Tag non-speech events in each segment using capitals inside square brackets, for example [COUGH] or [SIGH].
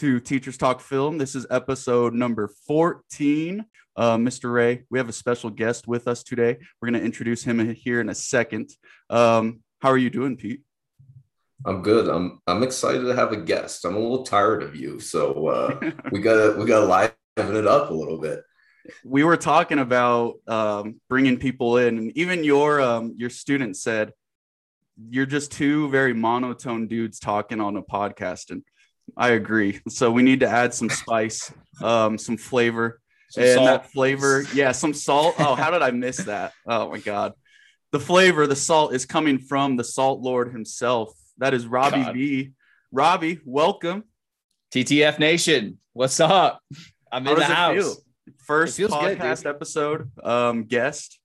to Teachers Talk Film. This is episode number 14. Uh, Mr. Ray, we have a special guest with us today. We're going to introduce him here in a second. Um, how are you doing, Pete? I'm good. I'm I'm excited to have a guest. I'm a little tired of you, so uh, [LAUGHS] we gotta we gotta liven it up a little bit. We were talking about um, bringing people in, and even your um, your student said you're just two very monotone dudes talking on a podcast, and I agree. So we need to add some spice, um, some flavor, Some and salt. that flavor, yeah, some salt. Oh, how did I miss that? Oh my god, the flavor, the salt is coming from the Salt Lord himself. That is Robbie God. B. Robbie, welcome. TTF Nation, what's up? I'm How in the house. feel? First feels good, podcast episode, um, guest.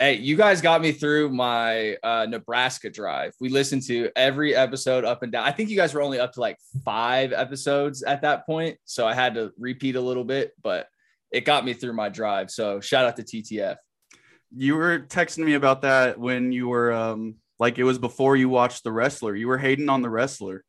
Hey, you guys got me through my uh, Nebraska drive. We listened to every episode up and down. I think you guys were only up to like five episodes at that point, so I had to repeat a little bit, but it got me through my drive. So shout out to TTF. You were texting me about that when you were um like it was before you watched the wrestler. You were hating on the wrestler.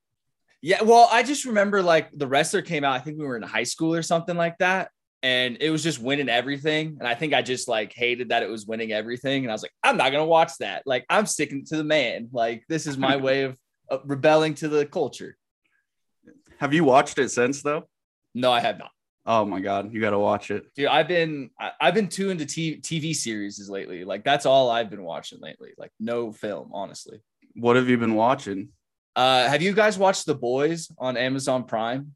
Yeah, well, I just remember like the wrestler came out. I think we were in high school or something like that. And it was just winning everything. And I think I just like hated that it was winning everything. And I was like, I'm not going to watch that. Like, I'm sticking to the man. Like, this is my [LAUGHS] way of uh, rebelling to the culture. Have you watched it since though? No, I have not. Oh my god, you got to watch it. Dude, I've been I've been too into T- TV series lately. Like that's all I've been watching lately. Like no film, honestly. What have you been watching? Uh, have you guys watched The Boys on Amazon Prime?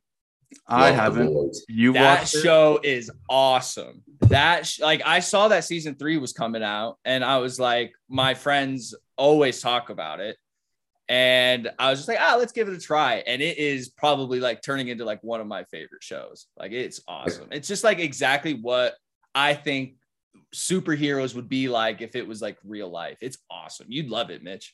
I haven't. boys. You that watched show is awesome. That sh- like I saw that season three was coming out, and I was like, my friends always talk about it, and I was just like, ah, let's give it a try. And it is probably like turning into like one of my favorite shows. Like it's awesome. It's just like exactly what I think superheroes would be like if it was like real life. It's awesome. You'd love it, Mitch.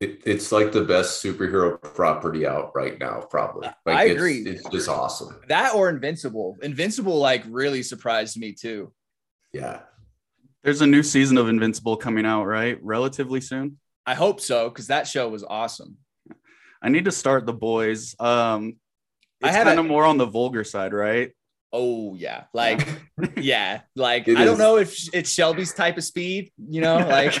It, it's like the best superhero property out right now, probably. Like I it's- agree. It's just awesome. That or Invincible. Invincible like really surprised me too. Yeah. There's a new season of Invincible coming out, right? Relatively soon. I hope so because that show was awesome. I need to start the boys. Um, I it's had kind a- of more on the vulgar side, right? Oh yeah, like [LAUGHS] yeah, like It I don't know if it's Shelby's type of speed, you know, [LAUGHS] like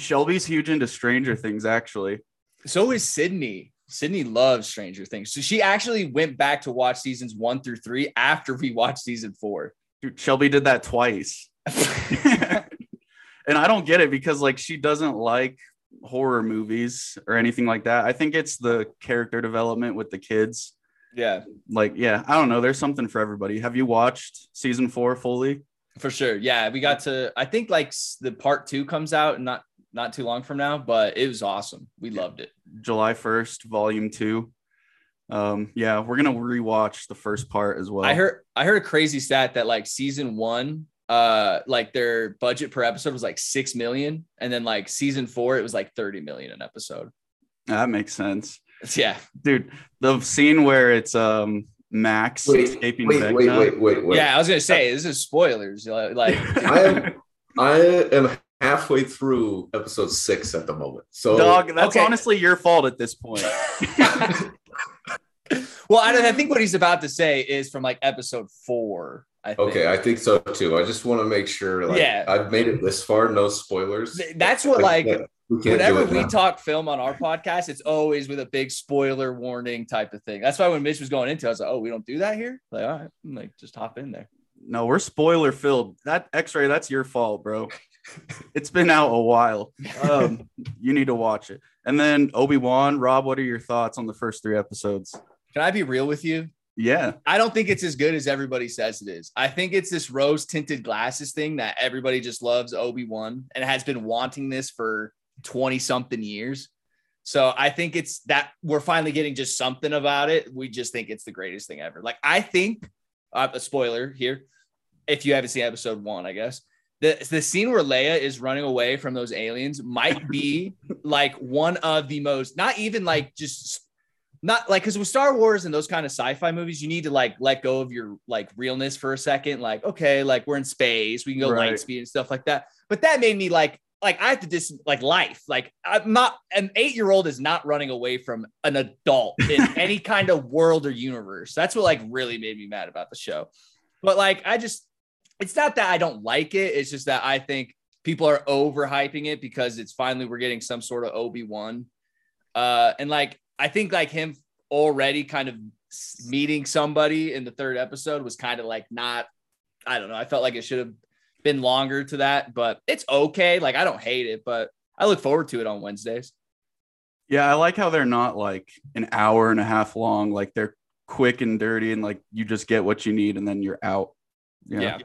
Shelby's huge into Stranger Things, actually. so is Sydney. Sydney loves Stranger Things. So she actually went back to watch seasons one through three after we watched season four. Dude, Shelby did that twice. [LAUGHS] and I don't get it because like she doesn't like horror movies or anything like that. I think it's the character development with the kids. yeah, Like, yeah, I don't know. There's something for everybody. Have you watched season four fully? for sure. Yeah, we got to. I think like the part two comes out and not not too long from now, but it was awesome. We loved it. July 1st, volume two. Um, yeah, we're gonna rewatch the first part as well. I heard I heard a crazy stat that like season one, uh, like their budget per episode was like six million, and then like season four it was like thirty million an episode. that makes sense. [LAUGHS] Yeah, Dude, the scene where it's um Max Wait, escaping wait, Vecna. wait, wait, wait, wait. yeah. I was gonna say this is spoilers. Like, like, [LAUGHS] I am I am halfway through episode six at the moment. So Dog, that's Okay. honestly your fault at this point. [LAUGHS] [LAUGHS] well, I, I think what he's about to say is from like episode four. I think. Okay, I think so too. I just want to make sure like Yeah. I've made it this far, no spoilers. That's what like we whenever we now. talk film on our podcast, it's always with a big spoiler warning type of thing. That's why when Mitch was going into, it, I was like, "Oh, we don't do that here." Like, all right, I'm like just hop in there. No, we're spoiler filled. That X-ray, that's your fault, bro. [LAUGHS] It's been out a while. Um, [LAUGHS] you need to watch it. And then Obi Wan, Rob, what are your thoughts on the first three episodes? Can I be real with you? Yeah, I don't think it's as good as everybody says it is. I think it's this rose tinted glasses thing that everybody just loves Obi Wan and has been wanting this for 20 something years. So I think it's that we're finally getting just something about it. We just think it's the greatest thing ever. Like, I think, uh, a spoiler here, if you haven't seen episode one, I guess. The, the scene where Leia is running away from those aliens might be [LAUGHS] like one of the most, not even like just not like because with Star Wars and those kind of sci-fi movies, you need to like let go of your like realness for a second. Like, okay, like we're in space, we can go Right. light speed and stuff like that. But that made me like like I have to dis like life. Like I'm not an eight year old is not running away from an adult in [LAUGHS] any kind of world or universe. That's what like really made me mad about the show. But like I just it's not that I don't like it. It's just that I think people are overhyping it because it's finally we're getting some sort of Obi Wan, uh, and like I think like him already kind of meeting somebody in the third episode was kind of like not. I don't know. I felt like it should have been longer to that, but it's okay. Like I don't hate it, but I look forward to it on Wednesdays. Yeah, I like how they're not like an hour and a half long. Like they're quick and dirty, and like you just get what you need, and then you're out. Yeah. yeah.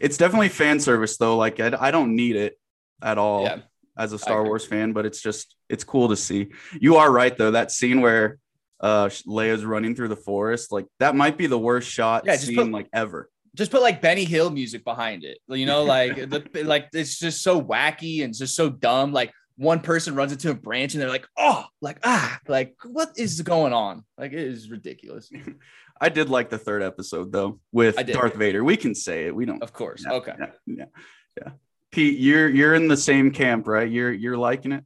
It's definitely fan service though. Like I, I don't need it at all yeah, as a Star Wars fan, but it's just it's cool to see. You are right though. That scene where uh Leia's running through the forest, like that might be the worst shot yeah, scene put, like ever. Just put like Benny Hill music behind it. You know, like the [LAUGHS] like it's just so wacky and just so dumb. Like one person runs into a branch and they're like, oh, like ah, like what is going on? Like it is ridiculous. [LAUGHS] I did like the third episode though with Darth Vader. We can say it. We don't. Of course. Yeah, okay. Yeah, yeah. Yeah. Pete, you're you're in the same camp, right? You're you're liking it.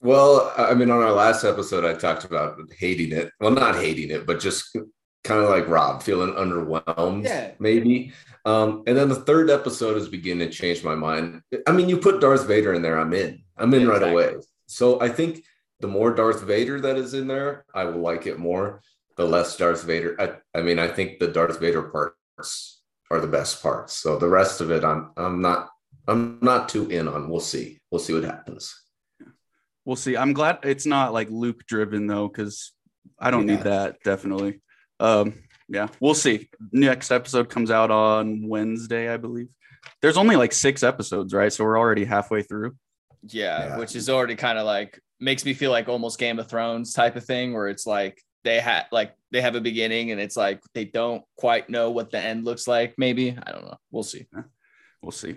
Well, I mean, on our last episode, I talked about hating it. Well, not hating it, but just kind of like Rob, feeling underwhelmed, yeah. maybe. Um, and then the third episode is beginning to change my mind. I mean, you put Darth Vader in there, I'm in. I'm in right away. So I think the more Darth Vader that is in there, I will like it more the less Darth Vader. I, I mean, I think the Darth Vader parts are the best parts. So the rest of it, I'm I'm not I'm not too in on. We'll see. We'll see what happens. We'll see. I'm glad it's not like Luke driven though, because I don't yeah. need that. Definitely. Um, yeah, we'll see. Next episode comes out on Wednesday, I believe. There's only like six episodes, right? So we're already halfway through. Yeah, yeah. which is already kind of like makes me feel like almost Game of Thrones type of thing, where it's like they had like they have a beginning and it's like they don't quite know what the end looks like maybe. I don't know. We'll see. We'll see.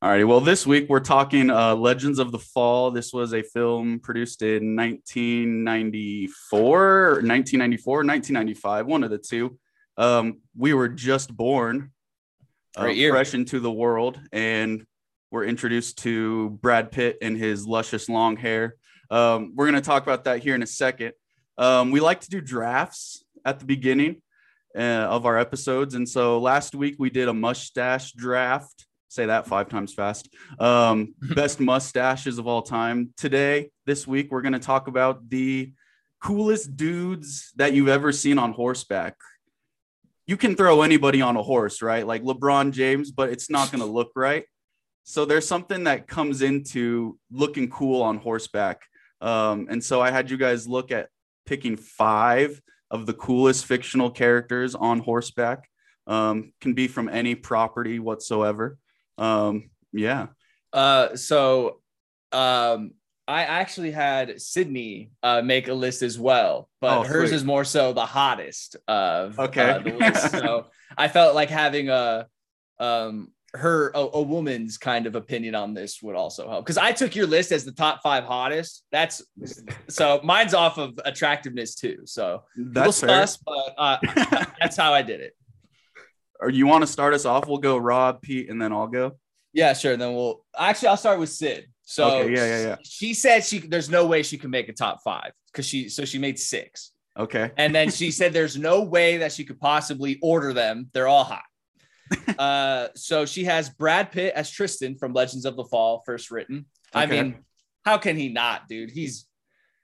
All righty well this week we're talking uh, legends of the fall. This was a film produced in 1994 1994 1995 one of the two. Um, we were just born uh, fresh into the world and we're introduced to brad pitt and his luscious long hair. Um, we're going to talk about that here in a second um, we like to do drafts at the beginning uh, of our episodes. And so last week we did a mustache draft. Say that five times fast. Um, [LAUGHS] best mustaches of all time. Today, this week, we're going to talk about the coolest dudes that you've ever seen on horseback. You can throw anybody on a horse, right? Like LeBron James, but it's not going to look right. So there's something that comes into looking cool on horseback. Um, and so I had you guys look at picking five of the coolest fictional characters on horseback. Um, can be from any property whatsoever. Um, yeah. Uh, so um, I actually had Sydney uh, make a list as well, but oh, hers is more so the hottest of okay. Uh, the list. so [LAUGHS] I felt like having a um, her a, a, woman's kind of opinion on this would also help because I took your list as the top five hottest. That's so mine's off of attractiveness too. So that's sus, but uh, [LAUGHS] that's how I did it. Or you want to start us off? We'll go Rob, Pete, and then I'll go. Yeah, sure. Then we'll actually I'll start with Sid. So okay, yeah, yeah, yeah. She said she there's no way she can make a top five because she so she made six. Okay. And then she said there's no way that she could possibly order them. They're all hot. [LAUGHS] uh, so she has Brad Pitt as Tristan from Legends of the Fall, first written. Okay. I mean, how can he not, dude? He's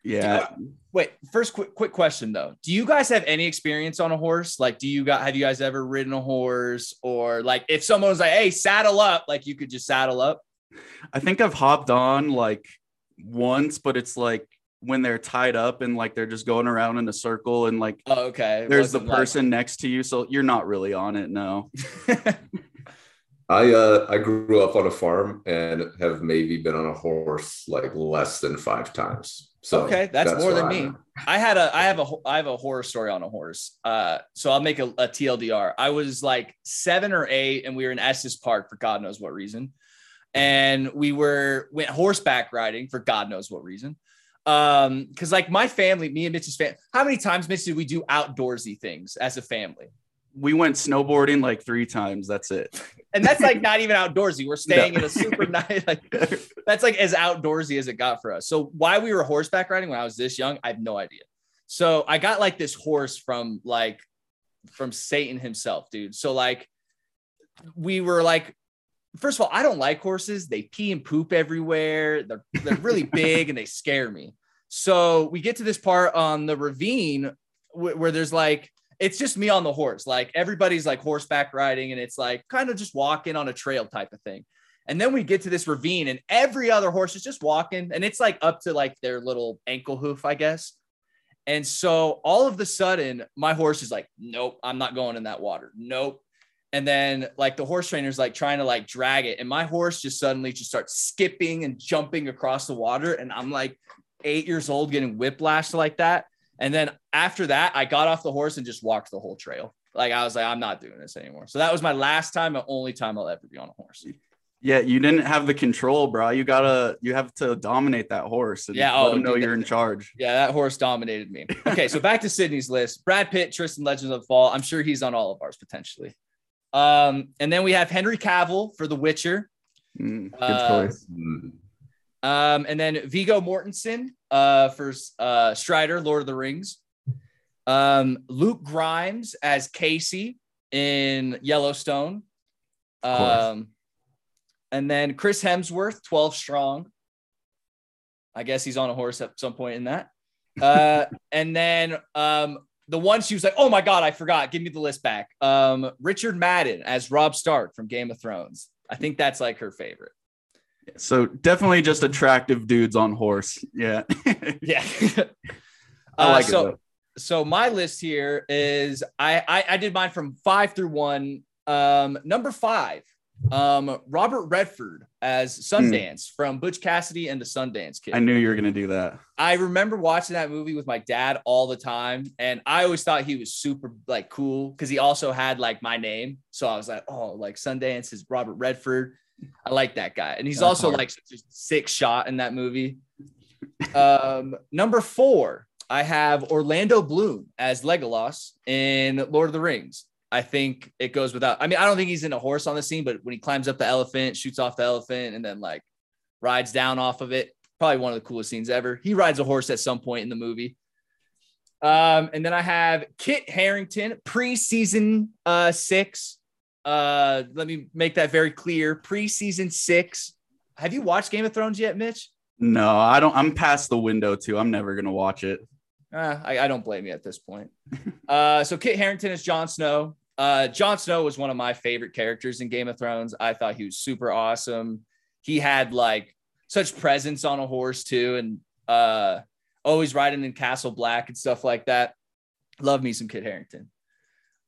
yeah. You, wait, first quick quick question though. Do you guys have any experience on a horse? Like, do you got have you guys ever ridden a horse or like if someone was like, hey, saddle up, like you could just saddle up? I think I've hopped on like once, but it's like when they're tied up and like they're just going around in a circle and like oh, okay. There's the person like... next to you so you're not really on it no. [LAUGHS] I uh i grew up on a farm and have maybe been on a horse like less than five times. So okay that's, that's more than me. I had a i have a i have a horror story on a horse. Uh so i'll make a, a tldr i was like seven or eight and we were in estes park for god knows what reason. And we were went horseback riding for god knows what reason um, because like my family, me and Mitch's family, how many times, Mitch, did we do outdoorsy things as a family? we went snowboarding like three times. That's it. And that's like not even outdoorsy. We're staying no. in a super nice, [LAUGHS] like that's like as outdoorsy as it got for us. So why we were horseback riding when I was this young, I have no idea. So I got like this horse from like from Satan himself, dude. So like we were like first of all, I don't like horses. They pee and poop everywhere. They're they're really [LAUGHS] big and they scare me. So we get to this part on the ravine where, where there's like it's just me on the horse. Like everybody's like horseback riding and it's like kind of just walking on a trail type of thing. And then we get to this ravine and every other horse is just walking and it's like up to like their little ankle hoof, I guess. And so all of the sudden, my horse is like, nope, I'm not going in that water. Nope. And then like the horse trainer's like trying to like drag it. And my horse just suddenly just starts skipping and jumping across the water. And I'm like eight years old getting whiplash like that. And then after that, I got off the horse and just walked the whole trail. Like I was like, I'm not doing this anymore. So that was my last time and only time I'll ever be on a horse. Yeah, you didn't have the control, bro. You gotta, you have to dominate that horse. And yeah, let oh, them know dude, you're in charge. Yeah, that horse dominated me. Okay, so back to Sydney's list: Brad Pitt, Tristan, Legends of the Fall. I'm sure he's on all of ours potentially. Um, and then we have Henry Cavill for The Witcher. Mm, good uh, choice. Um, and then Viggo Mortensen uh, for uh, Strider, Lord of the Rings. Um, Luke Grimes as Casey in Yellowstone. Um, and then Chris Hemsworth, 12 strong. I guess he's on a horse at some point in that. [LAUGHS] Uh, and then um, the one she was like, oh my God, I forgot. Give me the list back. Um, Richard Madden as Rob Stark from Game of Thrones. I think that's like her favorite. So definitely just attractive dudes on horse. Yeah. [LAUGHS] yeah. I like uh, so, it. So my list here is I, I I did mine from five through one. Um, number five, um, Robert Redford as Sundance mm. from Butch Cassidy and the Sundance Kid. I knew you were gonna do that. I remember watching that movie with my dad all the time, and I always thought he was super like cool because he also had like my name. So I was like, oh, like Sundance is Robert Redford. I like that guy, and he's That's also hard. like such a sick shot in that movie. Um, number four, I have Orlando Bloom as Legolas in Lord of the Rings. I think it goes without. I mean, I don't think he's in a horse on the scene, but when he climbs up the elephant, shoots off the elephant, and then like rides down off of it, probably one of the coolest scenes ever. He rides a horse at some point in the movie. Um, and then I have Kit Harington, preseason uh, six. Uh, let me make that very clear. Preseason six. Have you watched Game of Thrones yet, Mitch? No, I don't. I'm past the window too. I'm never gonna watch it. Uh, I, I, don't blame you at this point. [LAUGHS] Uh, so Kit Harington is Jon Snow. Uh, Jon Snow was one of my favorite characters in Game of Thrones. I thought he was super awesome. He had like such presence on a horse too, and uh, always riding in Castle Black and stuff like that. Love me some Kit Harington.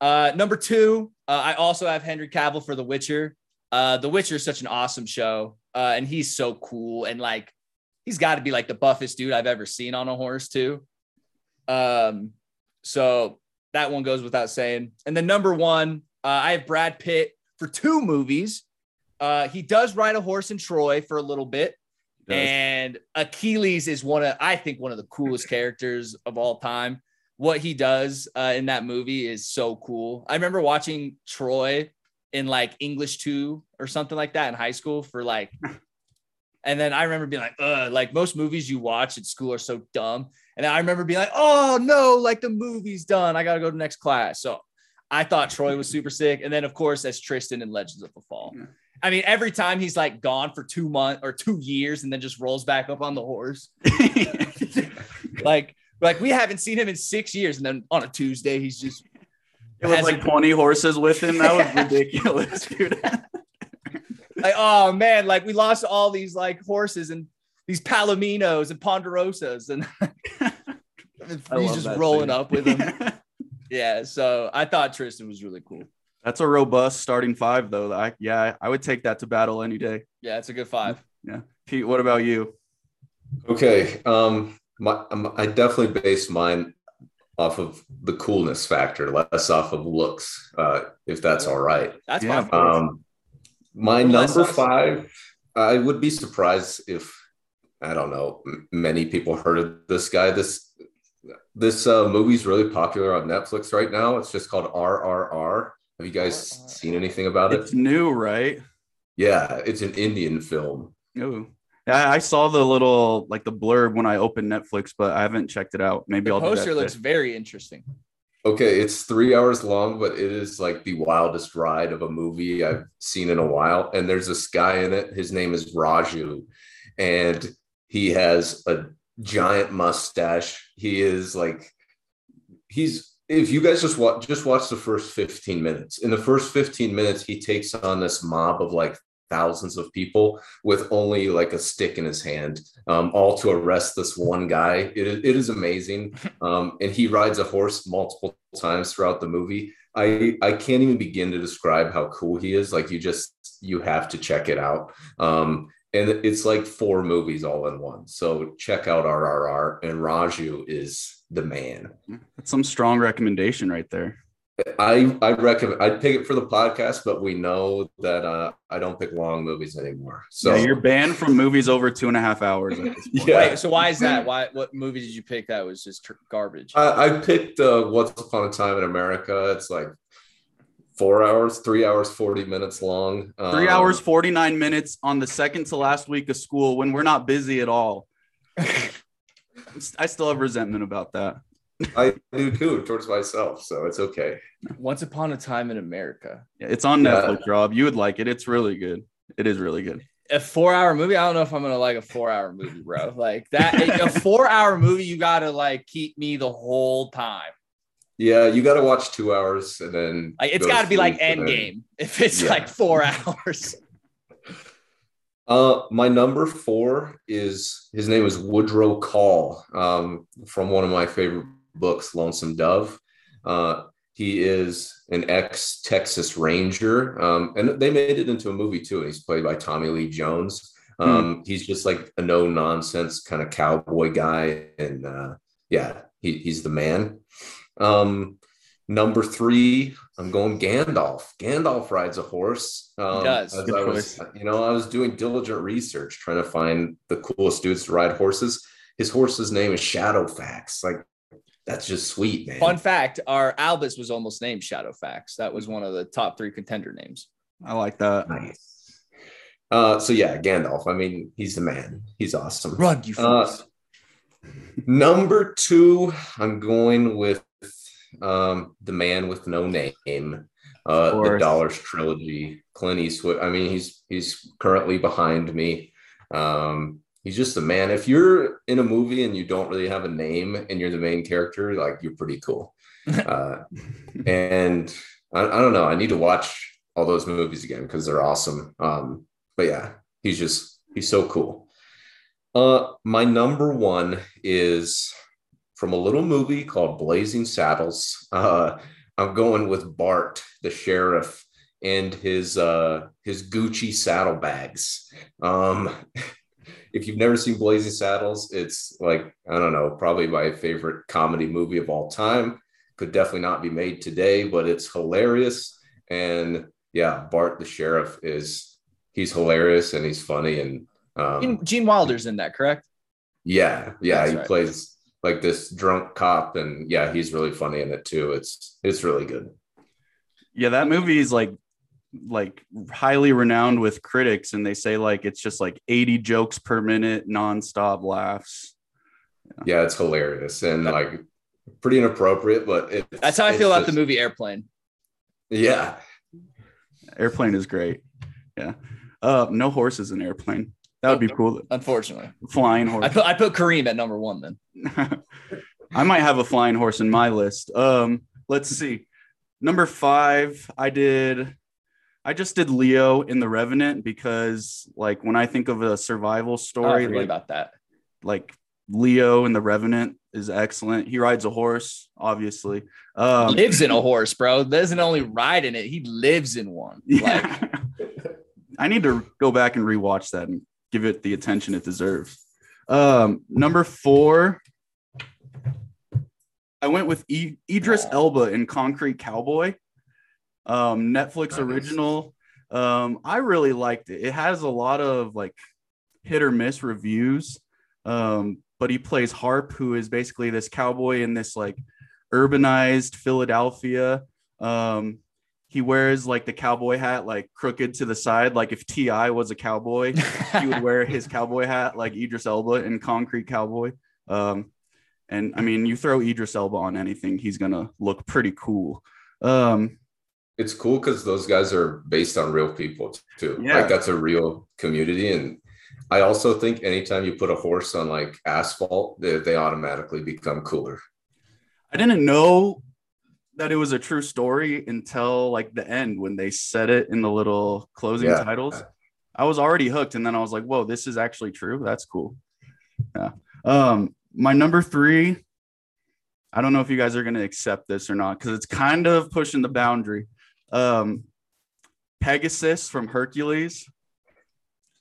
Uh, number two, uh, I also have Henry Cavill for The Witcher. Uh, the Witcher is such an awesome show, uh, and he's so cool and like he's got to be like the buffest dude I've ever seen on a horse too. Um, so that one goes without saying. And then number one, uh, I have Brad Pitt for two movies. Uh, he does ride a horse in Troy for a little bit. And Achilles is one of, I think, one of the coolest characters of all time. What he does uh, in that movie is so cool. I remember watching Troy in like English two or something like that in high school for like, [LAUGHS] and then I remember being like, Ugh, like most movies you watch at school are so dumb. And I remember being like, oh no, like the movie's done. I got to go to next class. So I thought Troy was super sick. And then, of course, as Tristan in Legends of the Fall. I mean, every time he's like gone for two months or two years and then just rolls back up on the horse. [LAUGHS] [LAUGHS] like, like we haven't seen him in six years. And then on a Tuesday, he's just. It was like 20 horses with him. That was [LAUGHS] ridiculous, dude. [LAUGHS] like, oh man, like we lost all these like horses and these Palominos and Ponderosas and [LAUGHS] he's just rolling scene. up with them. yeah, so I thought Tristan was really cool. That's a robust starting five, though. I yeah, I would take that to battle any day. Yeah, it's a good five. Yeah, Pete, what about you? Okay, um, my, I definitely base mine off of the coolness factor, less off of looks, uh, if that's all right. That's yeah, fine. Um, my number five, I would be surprised if I don't know many people heard of this guy. This this uh, movie's really popular on Netflix right now. It's just called RRR. Have you guys RRR. seen anything about it? It's new, right? Yeah, it's an Indian film. Oh, I saw the little like the blurb when I opened Netflix, but I haven't checked it out. Maybe the I'll. Poster looks very interesting. Okay, it's three hours long, but it is like the wildest ride of a movie I've seen in a while. And there's this guy in it. His name is Raju, and he has a giant mustache. He is like, he's. If you guys just watch, just watch the first 15 minutes. In the first 15 minutes, he takes on this mob of like thousands of people with only like a stick in his hand, um, all to arrest this one guy. It, it is amazing. [LAUGHS] Um, and he rides a horse multiple times throughout the movie. I, I can't even begin to describe how cool he is. Like you just, you have to check it out. Um, and it's like four movies all in one. So check out RRR and Raju is the man. That's some strong recommendation right there. I I recommend I'd pick it for the podcast, but we know that uh, I don't pick long movies anymore. So yeah, you're banned from movies over two and a half hours. [LAUGHS] yeah. Wait, so why is that? Why what movie did you pick that was just tr- garbage? I, I picked uh, Once Upon a Time in America. It's like four hours, three hours, forty minutes long. Three um, hours, forty nine minutes on the second to last week of school when we're not busy at all. [LAUGHS] I still have resentment about that. I do too towards myself, so it's okay. Once Upon a Time in America. Yeah, it's on Netflix, yeah. Rob. You would like it. It's really good. It is really good. A four-hour movie. I don't know if I'm gonna like a four-hour movie, bro. Like that, a four-hour movie. You gotta like keep me the whole time. Yeah, you got to watch two hours and then like it's got to be like Endgame if it's yeah. like four [LAUGHS] hours. Uh, my number four is his name is Woodrow Call um, from one of my favorite books, Lonesome Dove. Uh, he is an ex Texas Ranger, um, and they made it into a movie too. And he's played by Tommy Lee Jones. Hmm. Um. He's just like a no nonsense kind of cowboy guy, and uh, yeah, he, he's the man. Um, number three, I'm going Gandalf. Gandalf rides a horse. Um, he does. As I was, you know, I was doing diligent research trying to find the coolest dudes to ride horses. His horse's name is Shadowfax. Like that's just sweet, man. Fun fact: Our Albus was almost named Shadowfax. That was one of the top three contender names. I like that. Nice. Uh, so yeah, Gandalf. I mean, he's the man. He's awesome. Run, you uh, number two, I'm going with um, the man with no name, uh, the Dollars trilogy. Clint Eastwood. I mean, he's he's currently behind me. Um, he's just a man. If you're in a movie and you don't really have a name and you're the main character, like you're pretty cool. [LAUGHS] Uh, and I, I, don't know. I need to watch all those movies again because they're awesome. Um, but yeah, he's just he's so cool. Uh, my number one is from a little movie called Blazing Saddles. Uh, I'm going with Bart, the sheriff, and his uh, his Gucci saddlebags. Um, if you've never seen Blazing Saddles, it's like, I don't know, probably my favorite comedy movie of all time. Could definitely not be made today, but it's hilarious. And yeah, Bart the sheriff is he's hilarious and he's funny and um, Gene Wilder's in that, correct? Yeah, yeah, That's he right. plays like this drunk cop, and yeah, he's really funny in it too. It's it's really good. Yeah, that movie is like like highly renowned with critics and they say like it's just like 80 jokes per minute nonstop laughs. Yeah, yeah it's hilarious and like pretty inappropriate but it, that's how i feel about the movie airplane. Yeah. Airplane is great. Yeah. Uh no horses in airplane. That would be cool. Unfortunately. Flying horse. I put, I put kareem at number one then. [LAUGHS] I might have a flying horse in my list. Um let's see. Number five i did I just did Leo in The Revenant because, like, when I think of a survival story, oh, like, about that, like Leo in The Revenant is excellent. He rides a horse, obviously. Um, lives in a horse, bro. Doesn't only ride in it; he lives in one. [LAUGHS] Yeah. Like, I need to go back and rewatch that and give it the attention it deserves. Um, number four, I went with e- Idris Elba in Concrete Cowboy um, Netflix original. Um, I really liked it. It has a lot of like hit or miss reviews. Um, but he plays Harp, who is basically this cowboy in this like urbanized Philadelphia. Um, he wears like the cowboy hat like crooked to the side like if ti was a cowboy he would wear his [LAUGHS] cowboy hat like idris elba in concrete cowboy um, and i mean you throw idris elba on anything he's gonna look pretty cool um, it's cool because those guys are based on real people too yeah. like that's a real community and i also think anytime you put a horse on like asphalt they, they automatically become cooler i didn't know that it was a true story until like the end when they said it in the little closing yeah. titles. I was already hooked, and then I was like, "Whoa, this is actually true. That's cool." Yeah. Um, my number three. I don't know if you guys are going to accept this or not because it's kind of pushing the boundary. Um, Pegasus from Hercules.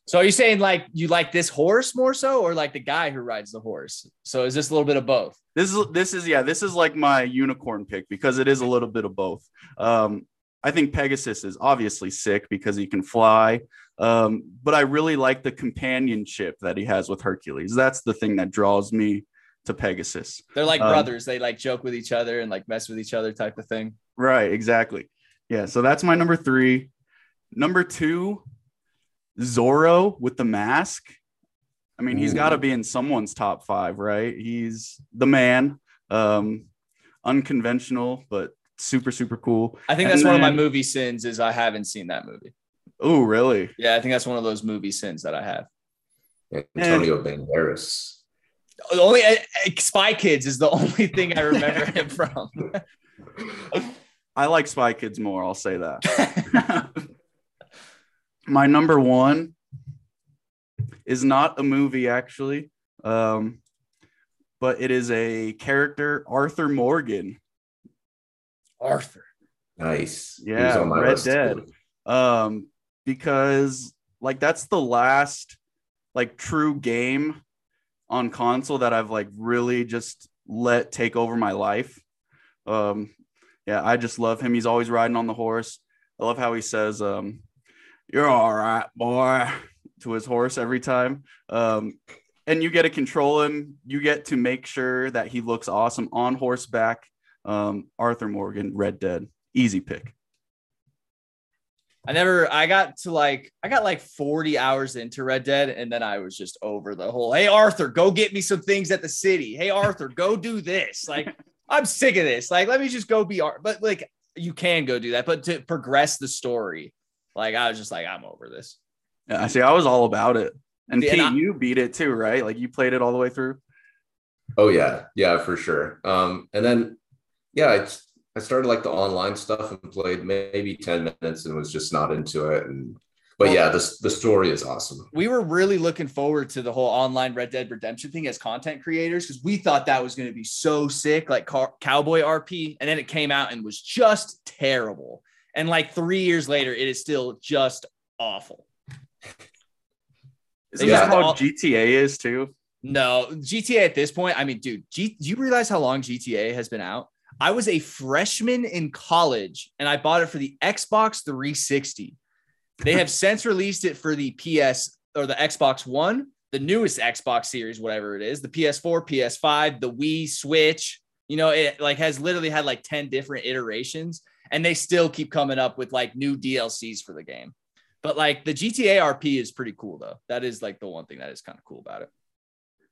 So are you saying like you like this horse more so, or like the guy who rides the horse? So is this a little bit of both? This is this is yeah, this is like my unicorn pick because it is a little bit of both. Um, I think Pegasus is obviously sick because he can fly, um, but I really like the companionship that he has with Hercules. That's the thing that draws me to Pegasus. They're like um, brothers. They like joke with each other and like mess with each other, type of thing. Right. Exactly. Yeah. So that's my number three. Number two, Zorro with the mask. I mean, Ooh. he's got to be in someone's top five, right? He's the man. Um, unconventional, but super, super cool. I think that's then, one of my movie sins is I haven't seen that movie. Oh, really? Yeah, I think that's one of those movie sins that I have. Antonio and, Banderas. Only uh, Spy Kids is the [LAUGHS] only thing I remember him from. [LAUGHS] I like Spy Kids more. I'll say that [LAUGHS] my number one is not a movie actually, um, but it is a character, Arthur Morgan. Arthur. Nice. Yeah, Red Dead. Um, because like that's the last like true game on console that I've like really just let take over my life. Um, yeah, I just love him. He's always riding on the horse. I love how he says, um, you're all right, boy, to his horse every time. Um, and you get to control him. You get to make sure that he looks awesome on horseback. Um, Arthur Morgan, Red Dead, easy pick. I never, I got to like, I got like 40 hours into Red Dead, and then I was just over the whole, hey, Arthur, go get me some things at the city. Hey, Arthur, go do this. Like, I'm sick of this. Like, let me just go be art. But like, you can go do that, but to progress the story, like I was just like, I'm over this. Yeah, I see. I was all about it. And Pete, I, you beat it too, right? Like you played it all the way through. Oh yeah, yeah, for sure. Um, and then yeah, I I started like the online stuff and played maybe ten minutes and was just not into it. And but yeah, the the story is awesome. We were really looking forward to the whole online Red Dead Redemption thing as content creators because we thought that was going to be so sick, like car- cowboy RP, and then it came out and was just terrible. And like three years later, it is still just awful. Isn't yeah. that how all- GTA is too? No, GTA at this point, I mean, dude, G- do you realize how long GTA has been out? I was a freshman in college and I bought it for the Xbox 360. They have since released it for the PS or the Xbox One, the newest Xbox series, whatever it is, the PS4, PS5, the Wii, Switch. You know, it like has literally had like 10 different iterations and they still keep coming up with like new DLCs for the game. But like the GTA RP is pretty cool though. That is like the one thing that is kind of cool about it.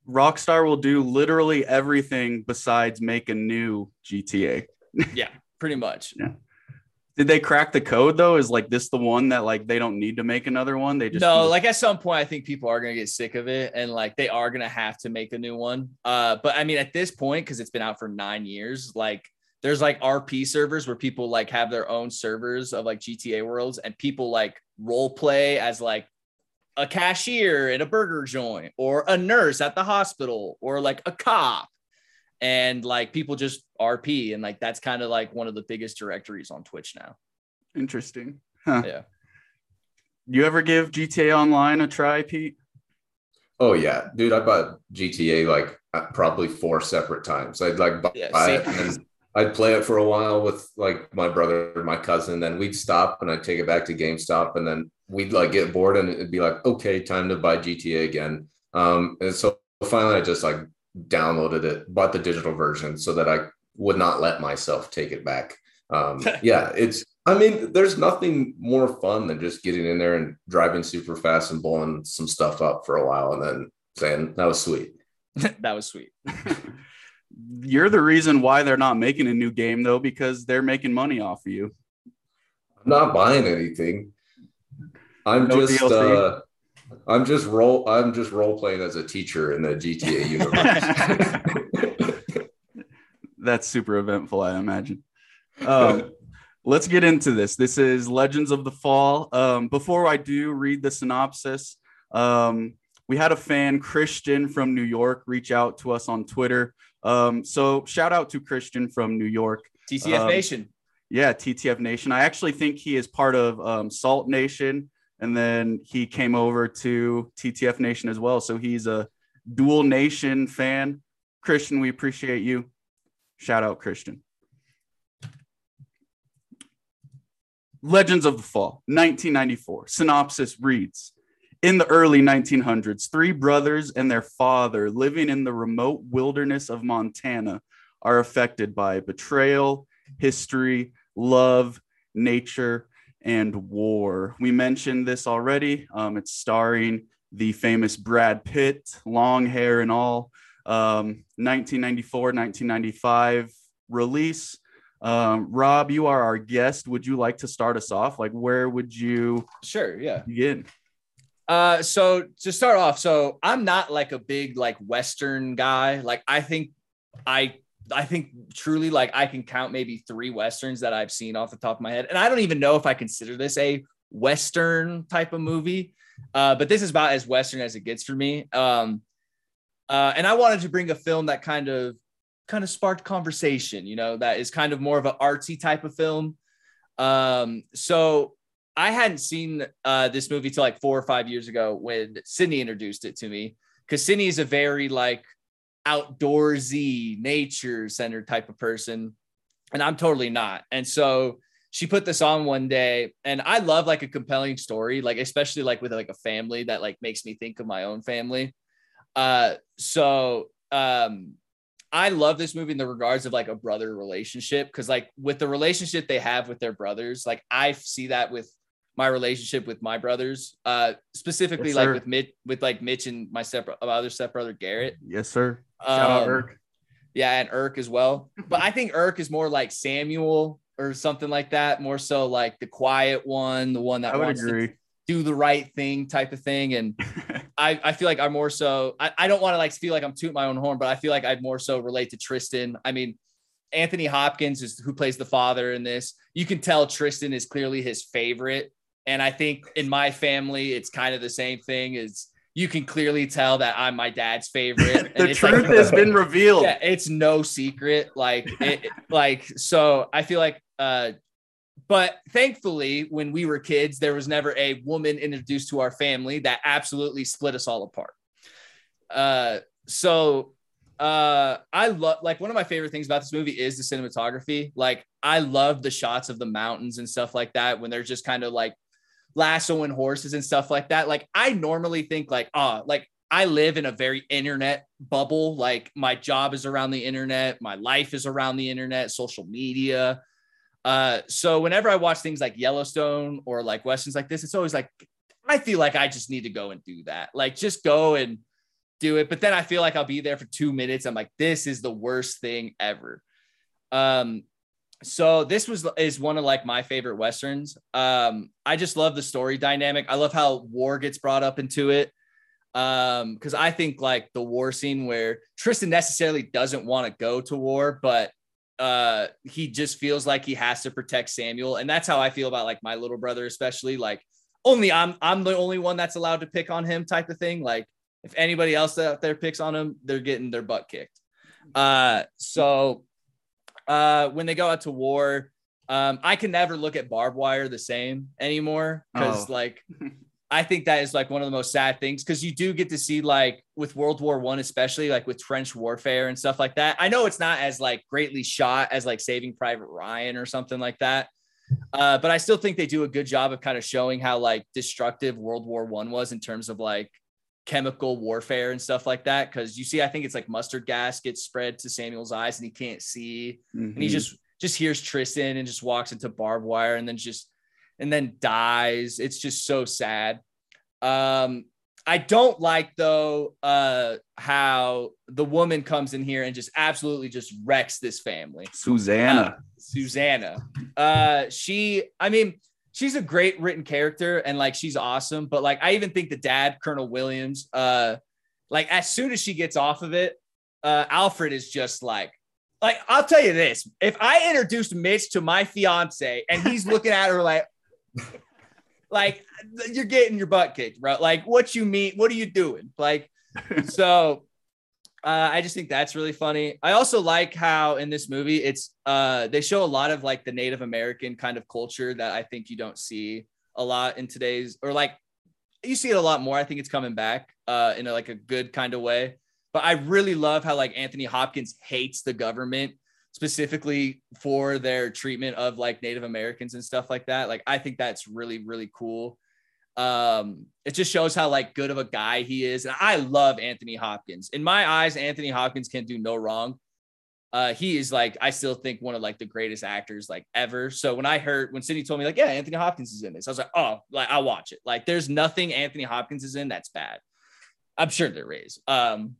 Rockstar will do literally everything besides make a new GTA. yeah, pretty much. Yeah. Did they crack the code though? Is like this the one that like they don't need to make another one? They just no. Like at some point, I think people are gonna get sick of it, and like they are gonna have to make a new one. Uh, but I mean, at this point, because it's been out for nine years, like there's like RP servers where people like have their own servers of like GTA worlds and people like role play as like a cashier in a burger joint or a nurse at the hospital or like a cop and like people just RP and like that's kind of like one of the biggest directories on Twitch now. Interesting. Huh. Yeah. You ever give GTA Online a try, Pete? Oh yeah, dude, I bought GTA like probably four separate times. I'd like buy yeah, it and I'd play it for a while with like my brother, my cousin, then we'd stop and I'd take it back to GameStop and then we'd like get bored and it'd be like, okay, time to buy GTA again. Um, and so finally I just like downloaded it, bought the digital version so that I would not let myself take it back. Um, [LAUGHS] yeah, it's I mean, there's nothing more fun than just getting in there and driving super fast and blowing some stuff up for a while and then saying that was sweet. [LAUGHS] that was sweet. [LAUGHS] You're the reason why they're not making a new game though, because they're making money off of you. I'm not buying anything. I'm no just uh, I'm just role I'm just role playing as a teacher in the GTA universe. [LAUGHS] That's super eventful, I imagine. Um, let's get into this. This is Legends of the Fall. Um, before I do read the synopsis, um, we had a fan, Christian from New York, reach out to us on Twitter. Um, so shout out to Christian from New York. TTF um, Nation. Yeah, TTF Nation. I actually think he is part of um, Salt Nation, and then he came over to TTF Nation as well. So he's a dual nation fan. Christian, we appreciate you. Shout out, Christian. Legends of the Fall, 1994. Synopsis reads In the early 1900s, three brothers and their father living in the remote wilderness of Montana are affected by betrayal, history, love, nature, and war. We mentioned this already. Um, it's starring the famous Brad Pitt, long hair and all. Um, 1994, 1995 release. Um, Rob, you are our guest. Would you like to start us off? Like, where would you? Sure. Yeah. Begin. Uh, so to start off, so I'm not like a big like Western guy. Like, I think I I think truly like I can count maybe three westerns that I've seen off the top of my head, and I don't even know if I consider this a western type of movie. Uh, but this is about as western as it gets for me. Um, uh, and I wanted to bring a film that kind of kind of sparked conversation, you know, that is kind of more of an artsy type of film. Um, so I hadn't seen uh, this movie till like four or five years ago when Sydney introduced it to me because Sydney is a very like outdoorsy, nature centered type of person, and I'm totally not. And so she put this on one day, and I love like a compelling story, like especially like with like a family that like makes me think of my own family. Uh, so um, I love this movie in the regards of like a brother relationship because like with the relationship they have with their brothers, like I see that with my relationship with my brothers, uh, specifically yes, like with Mitch, with like Mitch and my step other stepbrother Garrett. Yes, sir. Shout um, out Irk. Yeah, and Irk as well. [LAUGHS] But I think Irk is more like Samuel or something like that. More so like the quiet one, the one that I would agree. do the right thing type of thing. And [LAUGHS] I, I feel like I'm more so I, I don't want to like feel like I'm tooting my own horn, but I feel like I'd more so relate to Tristan. I mean, Anthony Hopkins is who plays the father in this. You can tell Tristan is clearly his favorite. And I think in my family, it's kind of the same thing is you can clearly tell that I'm my dad's favorite. [LAUGHS] the truth like, has been revealed. Yeah, it's no secret. Like, it, [LAUGHS] like, so I feel like uh, but thankfully, when we were kids, there was never a woman introduced to our family that absolutely split us all apart. Uh, so uh, I love like one of my favorite things about this movie is the cinematography. Like I love the shots of the mountains and stuff like that when they're just kind of like lassoing horses and stuff like that. Like I normally think like, ah, oh, like I live in a very internet bubble. Like my job is around the internet, my life is around the internet, social media. Uh, so whenever I watch things like Yellowstone or like westerns like this, it's always like I feel like I just need to go and do that. Like just go and do it. But then I feel like I'll be there for two minutes. I'm like, this is the worst thing ever. Um, so this was is one of like my favorite westerns. Um, I just love the story dynamic. I love how war gets brought up into it. Um, because I think like the war scene where Tristan necessarily doesn't want to go to war, but uh he just feels like he has to protect Samuel and that's how I feel about like my little brother especially like only I'm I'm the only one that's allowed to pick on him type of thing like if anybody else out there picks on him they're getting their butt kicked uh so uh when they go out to war um I can never look at barbed wire the same anymore cuz oh. like [LAUGHS] I think that is like one of the most sad things because you do get to see like with World War One, especially like with trench warfare and stuff like that. I know it's not as like greatly shot as like Saving Private Ryan or something like that, uh, but I still think they do a good job of kind of showing how like destructive World War One was in terms of like chemical warfare and stuff like that. Cause you see, I think it's like mustard gas gets spread to Samuel's eyes and he can't see. Mm-hmm. And he mm-hmm. just just hears Tristan and just walks into barbed wire and then just and then dies. It's just so sad. Um, I don't like though uh how the woman comes in here and just absolutely just wrecks this family. Susanna. Uh, Susanna. Uh she I mean she's a great written character and like she's awesome, but like I even think the dad, Colonel Williams, uh like as soon as she gets off of it, uh Alfred is just like like I'll tell you this, if I introduced Mitch to my fiance and he's [LAUGHS] looking at her like like you're getting your butt kicked, bro. Like what you mean, what are you doing? Like [LAUGHS] so uh, I just think that's really funny. I also like how in this movie it's uh, they show a lot of like the Native American kind of culture that I think you don't see a lot in today's or like you see it a lot more. I think it's coming back uh, in a, like a good kind of way. But I really love how like Anthony Hopkins hates the government specifically for their treatment of like Native Americans and stuff like that. Like I think that's really really cool um it just shows how like good of a guy he is. And i love anthony hopkins. In my eyes anthony hopkins can do no wrong. Uh he is like i still think one of like the greatest actors like ever. So when i heard when Cindy told me like yeah anthony hopkins is in this i was like oh like i'll watch it. Like there's nothing anthony hopkins is in that's bad. I'm sure there is. Um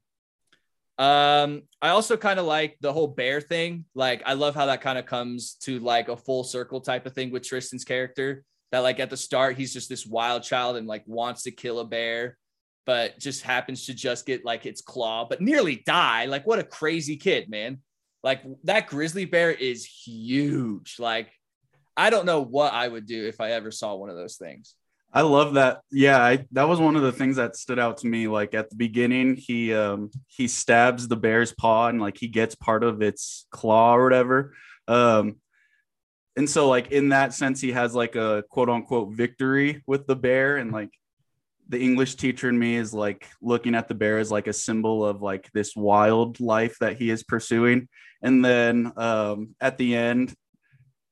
um i also kind of like the whole bear thing. Like i love how that kind of comes to like a full circle type of thing with tristan's character that like at the start he's just this wild child and like wants to kill a bear but just happens to just get like its claw but nearly die. Like what a crazy kid man. Like that grizzly bear is huge. Like i don't know what i would do if i ever saw one of those things. I love that. Yeah I, that was one of the things that stood out to me. Like at the beginning he um he stabs the bear's paw and like he gets part of its claw or whatever. Um and so like in that sense he has like a quote unquote victory with the bear. And like the english teacher in me is like looking at the bear as like a symbol of like this wild life that he is pursuing. And then um at the end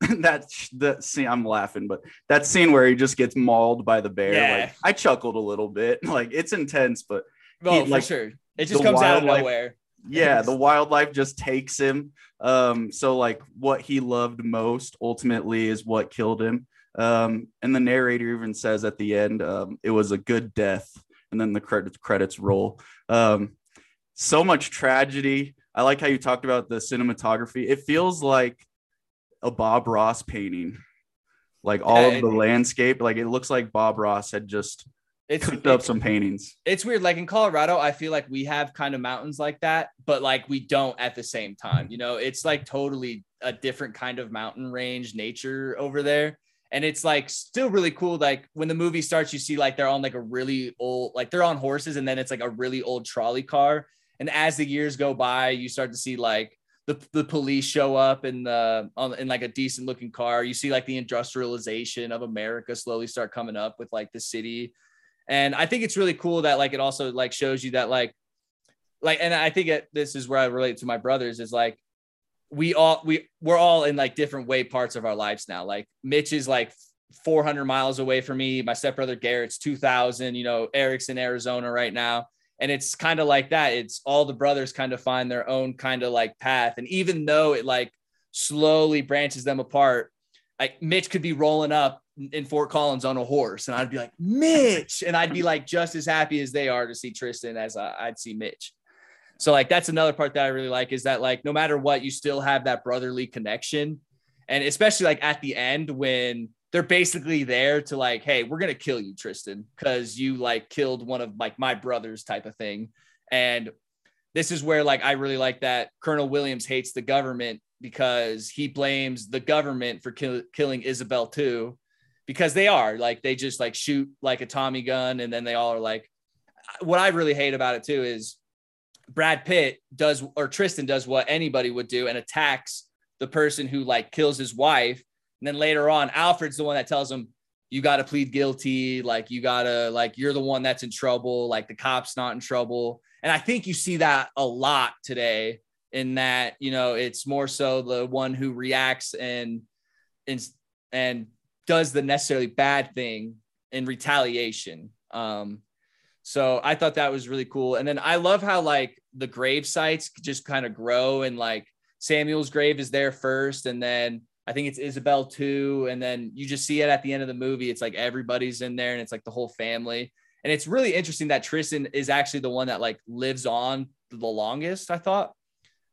[LAUGHS] that that scene i'm laughing but that scene where he just gets mauled by the bear yeah. like i chuckled a little bit. [LAUGHS] Like it's intense but oh, he, like, sure. It just comes out of nowhere yeah the wildlife just takes him. Um so like what he loved most ultimately is what killed him. Um and the narrator even says at the end um it was a good death. And then the credits credits roll. Um so much tragedy. I like how you talked about the cinematography. It feels like a bob ross painting. Like all of the landscape like it looks like bob ross had just it's cooked up some paintings. It's weird. Like in Colorado, I feel like we have kind of mountains like that, but like we don't at the same time. You know, it's like totally a different kind of mountain range nature over there. And it's like still really cool. Like when the movie starts, you see like they're on like a really old, like they're on horses, and then it's like a really old trolley car. And as the years go by, you start to see like the, the police show up in the on in like a decent looking car. You see like the industrialization of America slowly start coming up with like the city and I think it's really cool that like it also like shows you that like like and I think it, this is where I relate to my brothers is like we all we we're all in like different way parts of our lives now. Like Mitch is like 400 miles away from me. My stepbrother Garrett's 2000. You know, Eric's in Arizona right now. And it's kind of like that. It's all the brothers kind of find their own kind of like path. And even though it like slowly branches them apart, like Mitch could be rolling up in Fort Collins on a horse, and I'd be like Mitch, and I'd be like just as happy as they are to see Tristan as uh, I'd see Mitch. So like that's another part that I really like is that like no matter what, you still have that brotherly connection, and especially like at the end when they're basically there to like, hey, we're gonna kill you, Tristan, because you like killed one of like my brothers type of thing, and this is where like I really like that Colonel Williams hates the government because he blames the government for kill- killing Isabel Two because they are like they just like shoot like a Tommy gun and then they all are like what I really hate about it too is Brad Pitt does or Tristan does what anybody would do and attacks the person who like kills his wife. And then later on Alfred's the one that tells him you got to plead guilty. Like you got to like you're the one that's in trouble. Like the cops not in trouble. And I think you see that a lot today in that you know it's more so the one who reacts and and and does the necessarily bad thing in retaliation. Um, So I thought that was really cool. And then I love how like the grave sites just kind of grow and like Samuel's grave is there first and then I think it's Isabel Two. And then you just see it at the end of the movie. It's like everybody's in there and it's like the whole family. And it's really interesting that Tristan is actually the one that like lives on the longest, I thought.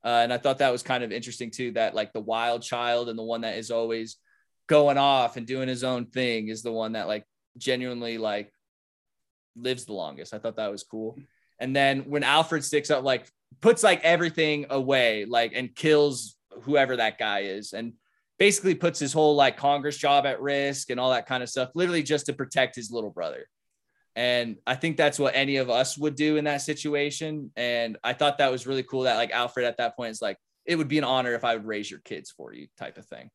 Uh, and I thought that was kind of interesting too, that like the wild child and the one that is always going off and doing his own thing is the one that like genuinely like lives the longest. I thought that was cool. And then when Alfred sticks up, like puts like everything away, like and kills whoever that guy is, and basically puts his whole like Congress job at risk and all that kind of stuff, literally just to protect his little brother. And I think that's what any of us would do in that situation. And I thought that was really cool that like Alfred at that point is like, it would be an honor if I would raise your kids for you, type of thing.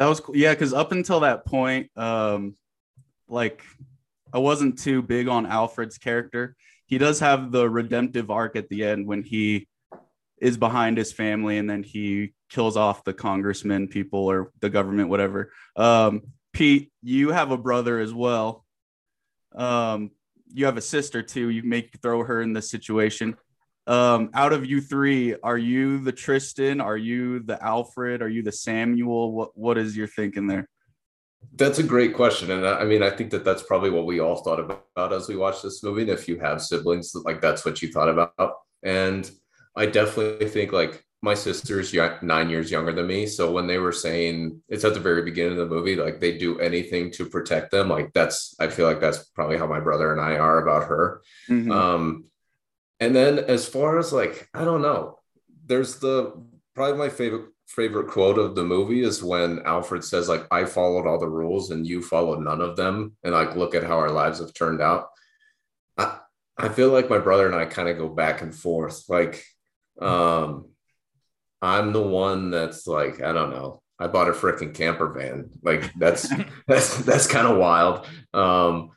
That was cool. Yeah, because up until that point, um, like I wasn't too big on Alfred's character. He does have the redemptive arc at the end when he is behind his family and then he kills off the congressman people, or the government, whatever. Um, Pete, you have a brother as well. Um, you have a sister too. You make throw her in this situation. Um, out of you three, are you the Tristan? Are you the Alfred? Are you the Samuel? What What is your thinking there? That's a great question, and I mean, I think that that's probably what we all thought about as we watched this movie. And if you have siblings, like that's what you thought about. And I definitely think like my sister's nine years younger than me, so when they were saying it's at the very beginning of the movie, like they do anything to protect them, like that's I feel like that's probably how my brother and I are about her. Mm-hmm. Um, and then as far as like I don't know, there's the probably my favorite favorite quote of the movie is when Alfred says like I followed all the rules and you followed none of them and like look at how our lives have turned out. I I feel like my brother and I kind of go back and forth like um I'm the one that's like I don't know. I bought a freaking camper van. Like that's [LAUGHS] that's that's kind of wild. Um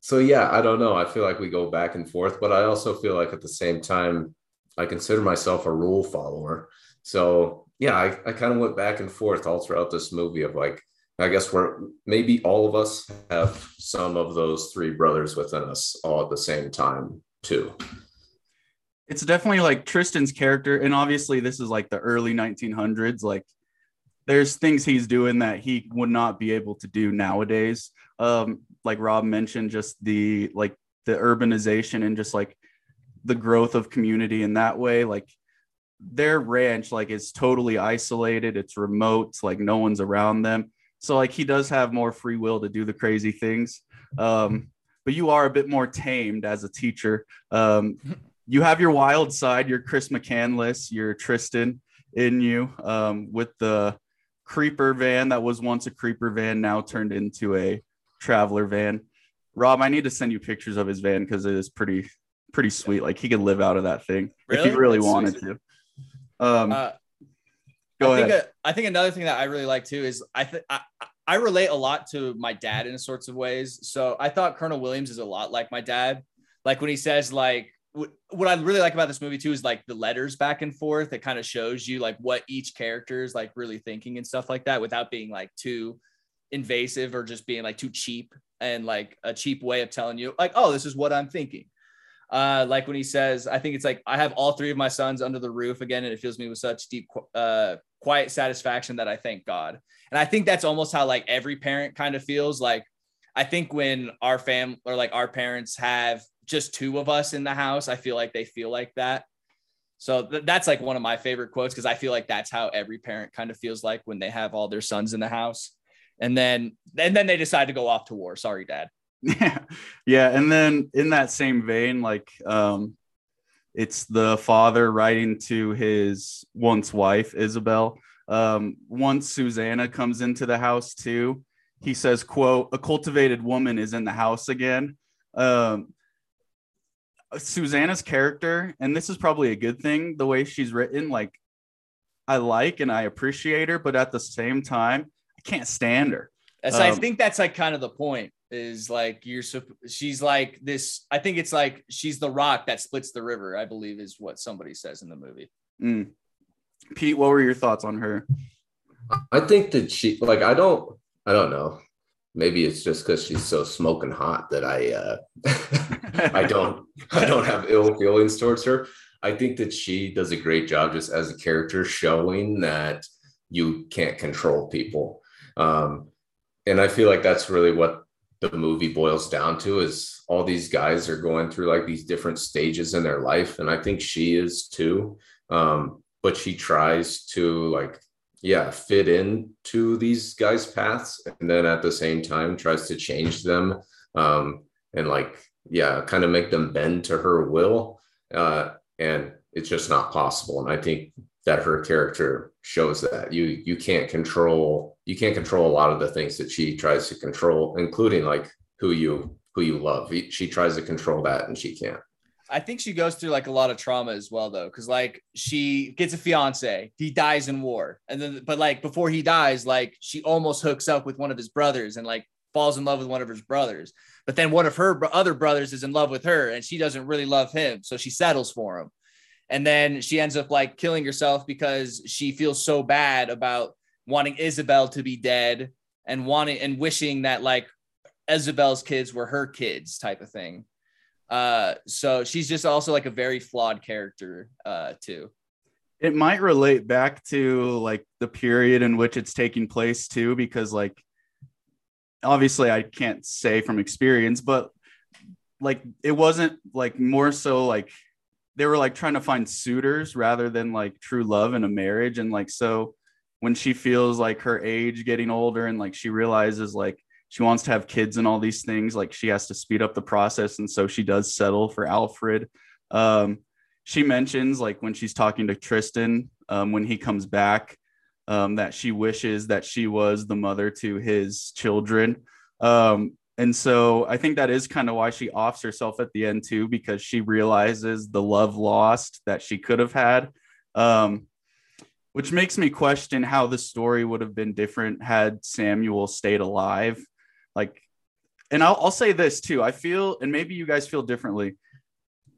so yeah, I don't know. I feel like we go back and forth, but I also feel like at the same time I consider myself a rule follower. So yeah, I, I kind of went back and forth all throughout this movie of like, I guess we're maybe all of us have some of those three brothers within us all at the same time too. It's definitely like Tristan's character, and obviously this is like the early 1900s. Like, there's things he's doing that he would not be able to do nowadays. Um, like Rob mentioned, just the like the urbanization and just like the growth of community in that way. Like their ranch like is totally isolated. It's remote. Like no one's around them. So like he does have more free will to do the crazy things. Um but you are a bit more tamed as a teacher. Um you have your wild side your chris mccandless your tristan in you um with the creeper van that was once a creeper van now turned into a traveler van rob i need to send you pictures of his van because it is pretty pretty sweet like he could live out of that thing really? if he really That's wanted sweet. to um, uh, go I ahead. Think a, I think another thing that I really like too is I think I relate a lot to my dad in sorts of ways. So I thought Colonel Williams is a lot like my dad. Like when he says like what I really like about this movie too is like the letters back and forth. It kind of shows you like what each character is like really thinking and stuff like that without being like too invasive or just being like too cheap and like a cheap way of telling you like, oh, this is what I'm thinking. Uh, like when he says, I think it's like, I have all three of my sons under the roof again, and it fills me with such deep, uh, quiet satisfaction that I thank God. And I think that's almost how like every parent kind of feels. Like, I think when our fam or like our parents have just two of us in the house, I feel like they feel like that. So th- that's like one of my favorite quotes because I feel like that's how every parent kind of feels like when they have all their sons in the house. And then and then they decide to go off to war. Sorry, dad. [LAUGHS] Yeah. Yeah. And then in that same vein, like um it's the father writing to his once wife, Isabel. Um, once Susanna comes into the house too, he says, quote, a cultivated woman is in the house again. Um, Susanna's character, and this is probably a good thing, the way she's written, like I like and I appreciate her, but at the same time, I can't stand her. So um, I think that's like kind of the point is like you're she's like this i think it's like she's the rock that splits the river i believe is what somebody says in the movie mm. pete what were your thoughts on her i think that she like i don't i don't know maybe it's just because she's so smoking hot that I uh, [LAUGHS] I don't I don't have ill feelings towards her. I think that she does a great job just as a character showing that you can't control people. Um, and I feel like that's really what the movie boils down to is all these guys are going through like these different stages in their life. And I think she is too. Um, but she tries to like yeah fit into these guys paths and then at the same time tries to change them um and like yeah kind of make them bend to her will uh and it's just not possible and i think that her character shows that. You you can't control you can't control a lot of the things that she tries to control including like who you who you love. She tries to control that and she can't. I think she goes through like a lot of trauma as well, though, because like she gets a fiance, he dies in war, and then but like before he dies, like she almost hooks up with one of his brothers and like falls in love with one of his brothers, but then one of her other brothers is in love with her, and she doesn't really love him, so she settles for him, and then she ends up like killing herself because she feels so bad about wanting Isabel to be dead and wanting and wishing that like Isabel's kids were her kids, type of thing uh, so she's just also like a very flawed character uh, too. It might relate back to like the period in which it's taking place too, because like obviously I can't say from experience, but like it wasn't like more so like they were like trying to find suitors rather than like true love in a marriage. And like so when she feels like her age getting older and like she realizes like she wants to have kids and all these things like she has to speed up the process. And so she does settle for alfred. Um, she mentions like when she's talking to tristan um, when he comes back um, that she wishes that she was the mother to his children. Um, and so i think that is kind of why she offs herself at the end too because she realizes the love lost that she could have had um, which makes me question how the story would have been different had Samuel stayed alive. Like, and I'll, I'll say this too. I feel, and maybe you guys feel differently.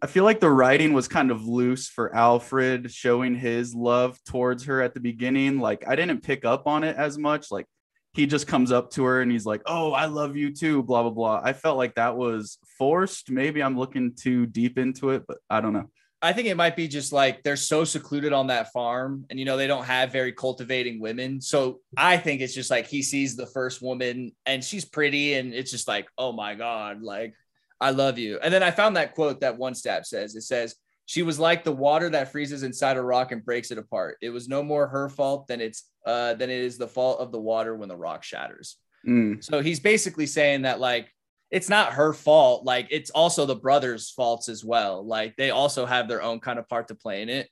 I feel like the writing was kind of loose for Alfred showing his love towards her at the beginning. Like, I didn't pick up on it as much. Like, he just comes up to her and he's like, Oh, I love you too, blah, blah, blah. I felt like that was forced. Maybe I'm looking too deep into it, but I don't know. I think it might be just like they're so secluded on that farm and you know they don't have very cultivating women. So I think it's just like he sees the first woman and she's pretty and it's just like, "Oh my god, like I love you." And then I found that quote that one stab says. It says, "She was like the water that freezes inside a rock and breaks it apart. It was no more her fault than it's uh than it is the fault of the water when the rock shatters." Mm. So he's basically saying that like it's not her fault. Like it's also the brothers' faults as well. Like they also have their own kind of part to play in it.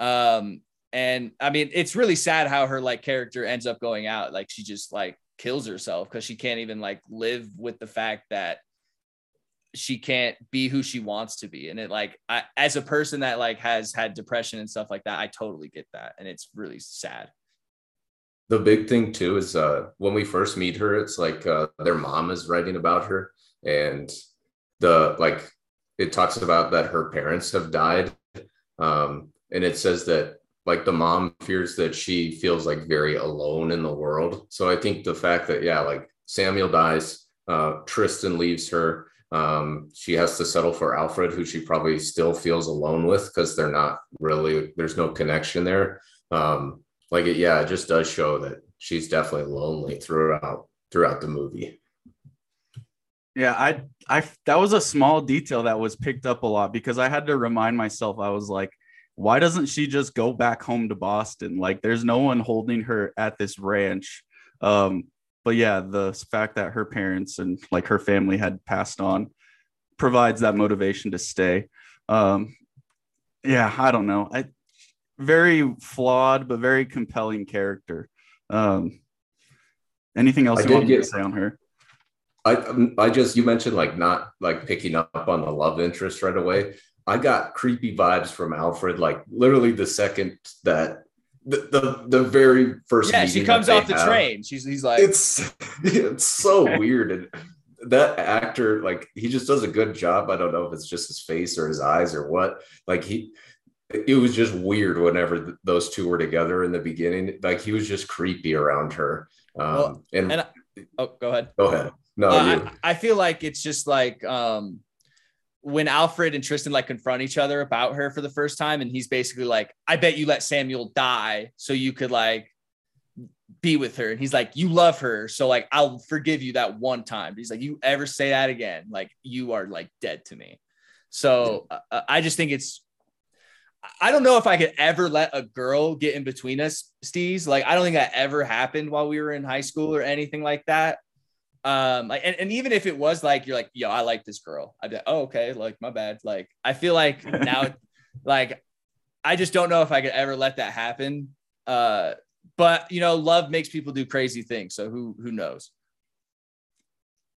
Um, and I mean, it's really sad how her like character ends up going out. Like she just like kills herself because she can't even like live with the fact that she can't be who she wants to be. And it like I, as a person that like has had depression and stuff like that, I totally get that. And it's really sad the big thing too is uh, when we first meet her, it's like uh, their mom is writing about her, and the like it talks about that her parents have died, um, and it says that like the mom fears that she feels like very alone in the world. So I think the fact that yeah, like Samuel dies, uh, Tristan leaves her. Um, she has to settle for Alfred, who she probably still feels alone with because they're not really there's no connection there. Um, like it, yeah, it just does show that she's definitely lonely throughout throughout the movie. Yeah, I I that was a small detail that was picked up a lot because I had to remind myself I was like why doesn't she just go back home to Boston? Like there's no one holding her at this ranch. Um but yeah, the fact that her parents and like her family had passed on provides that motivation to stay. Um yeah, I don't know. I very flawed but very compelling character. Um, anything else I you want get, to say on her? I I just you mentioned like not like picking up on the love interest right away. I got creepy vibes from Alfred, like literally the second that the the, the very first yeah she comes off the have, train. She's he's like it's [LAUGHS] it's so [LAUGHS] weird and that actor like he just does a good job. I don't know if it's just his face or his eyes or what. Like he it was just weird whenever those two were together in the beginning. Like he was just creepy around her. Um, well, and, and I, oh, go ahead. Go ahead no uh, I, I, feel like it's just like um, when Alfred and Tristan like confront each other about her for the first time, and he's basically like, "I bet you let Samuel die so you could like be with her," and he's like, "You love her, so like I'll forgive you that one time." He's like, "You ever say that again, like you are like dead to me." So uh, I just think it's I don't know if I could ever let a girl get in between us, Steez. Like, I don't think that ever happened while we were in high school or anything like that. Um, like, and, and even if it was like, you're like, yo, I like this girl. I'd be like, oh, okay. Like, my bad. Like, I feel like [LAUGHS] now, like, I just don't know if I could ever let that happen. Uh, but you know, love makes people do crazy things. So who, who knows?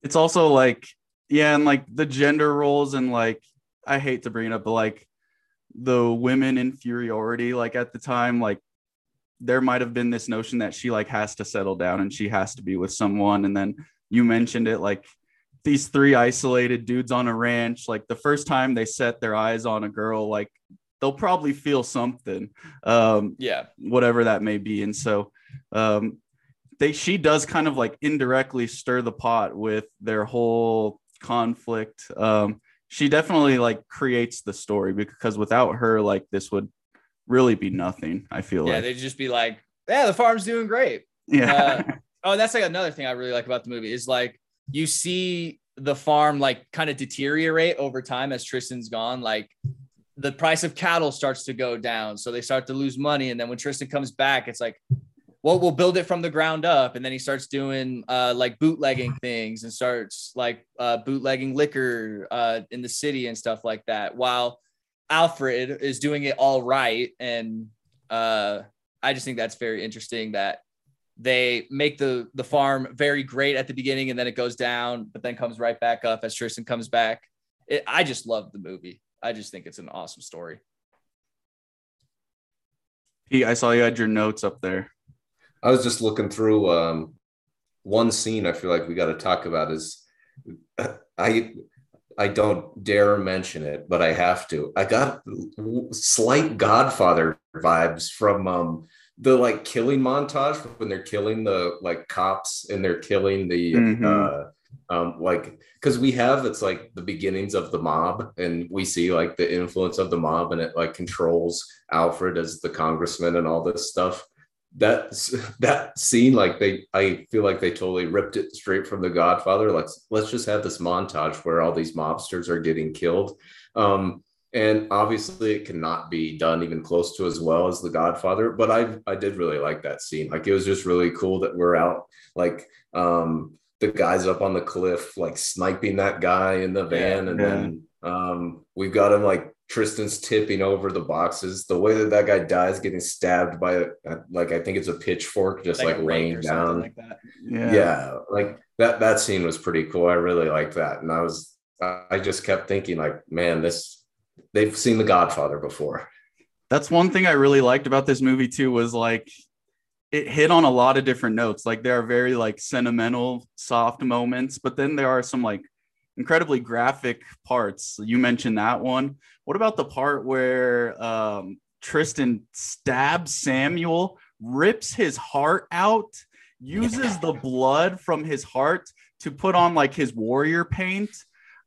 It's also like, yeah. And like the gender roles and like, I hate to bring it up, but like, the women inferiority like at the time like there might have been this notion that she like has to settle down and she has to be with someone and then you mentioned it like these three isolated dudes on a ranch like the first time they set their eyes on a girl like they'll probably feel something um yeah whatever that may be and so um they she does kind of like indirectly stir the pot with their whole conflict um she definitely like creates the story because without her, like this would really be nothing. I feel yeah, like they'd just be like, yeah, the farm's doing great. Yeah. Uh, [LAUGHS] oh, that's like another thing I really like about the movie is like you see the farm like kind of deteriorate over time as Tristan's gone. Like the price of cattle starts to go down, so they start to lose money. And then when Tristan comes back, it's like well, we'll build it from the ground up. And then he starts doing uh, like bootlegging things and starts like uh, bootlegging liquor uh, in the city and stuff like that. While Alfred is doing it all right. And uh, I just think that's very interesting that they make the the farm very great at the beginning and then it goes down, but then comes right back up as Tristan comes back. It, I just love the movie. I just think it's an awesome story. Pete, I saw you had your notes up there. I was just looking through um, one scene. I feel like we got to talk about is I I don't dare mention it, but I have to. I got slight Godfather vibes from um, the like killing montage when they're killing the like cops and they're killing the mm-hmm. uh, um, like because we have it's like the beginnings of the mob and we see like the influence of the mob and it like controls Alfred as the congressman and all this stuff. That [LAUGHS] that scene like they i feel like they totally ripped it straight from the godfather. Let's let's just have this montage where all these mobsters are getting killed. Um and obviously it cannot be done even close to as well as the godfather but i i did really like that scene like it was just really cool that we're out like um the guys up on the cliff like sniping that guy in the van yeah, and yeah. then um we've got him like Tristan's tipping over the boxes. The way that that guy dies, getting stabbed by like I think it's a pitchfork, just like, like raining down. Like that. Yeah. yeah, like that. That scene was pretty cool. I really liked that, and I was I just kept thinking like, man, this they've seen The Godfather before. That's one thing I really liked about this movie too was like it hit on a lot of different notes. Like there are very like sentimental, soft moments, but then there are some like incredibly graphic parts. You mentioned that one. What about the part where um, Tristan stabs Samuel, rips his heart out, uses the blood from his heart to put on like his warrior paint?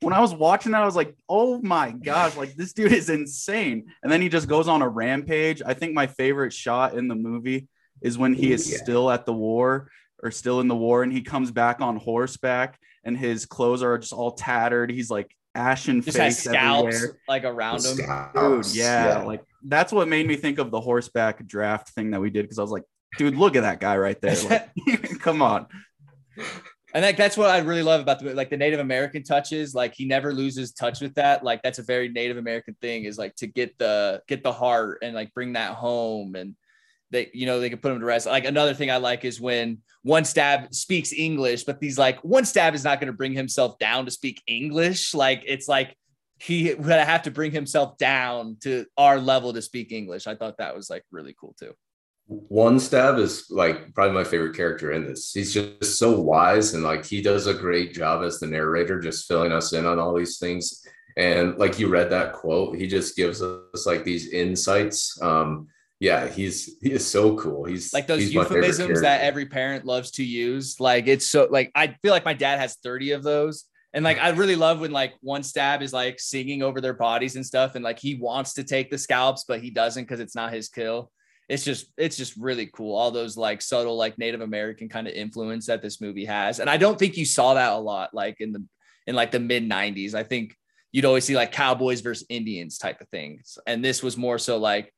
When I was watching that, I was like, oh my gosh, like this dude is insane. And then he just goes on a rampage. I think my favorite shot in the movie is when he is yeah. still at the war or still in the war and he comes back on horseback and his clothes are just all tattered. He's like ashen just face has scalps everywhere. like around him. Dude, yeah, yeah, like that's what made me think of the horseback draft thing that we did because I was like, dude, look at that guy right there. Like, [LAUGHS] come on. And like that's what I really love about the like the Native American touches. Like he never loses touch with that. Like that's a very Native American thing is like to get the get the heart and like bring that home and they you know they can put him to rest. Like another thing I like is when one stab speaks English, but these like one stab is not going to bring himself down to speak English. Like it's like he would have to bring himself down to our level to speak English. I thought that was like really cool too. One stab is like probably my favorite character in this. He's just so wise and like he does a great job as the narrator, just filling us in on all these things. And like you read that quote, he just gives us like these insights. Um, yeah, he's he is so cool. He's like those he's euphemisms that every parent loves to use. Like it's so like I feel like my dad has 30 of those. And like I really love when like one stab is like singing over their bodies and stuff, and like he wants to take the scalps, but he doesn't because it's not his kill. It's just it's just really cool. All those like subtle like Native American kind of influence that this movie has, and I don't think you saw that a lot like in the in like the mid '90s. I think you'd always see like cowboys versus Indians type of things, and this was more so like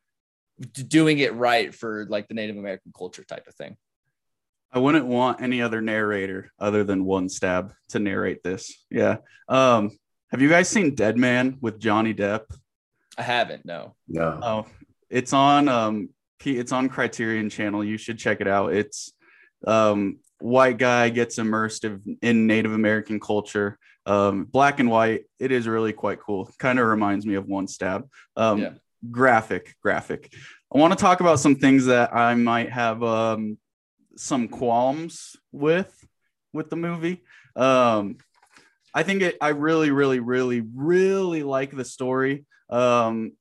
doing it right for like the Native American culture type of thing. I wouldn't want any other narrator other than one stab to narrate this. Yeah. Um, have you guys seen Dead Man with Johnny Depp? I haven't. No. No. Oh, it's on um it's on Criterion Channel. You should check it out. It's um white guy gets immersed in Native American culture. Um, black and white. It is really quite cool. Kind of reminds me of One Stab. Um, yeah. Graphic, graphic. I want to talk about some things that I might have um, some qualms with with the movie. Um, I think it. I really, really, really, really like the story. Um,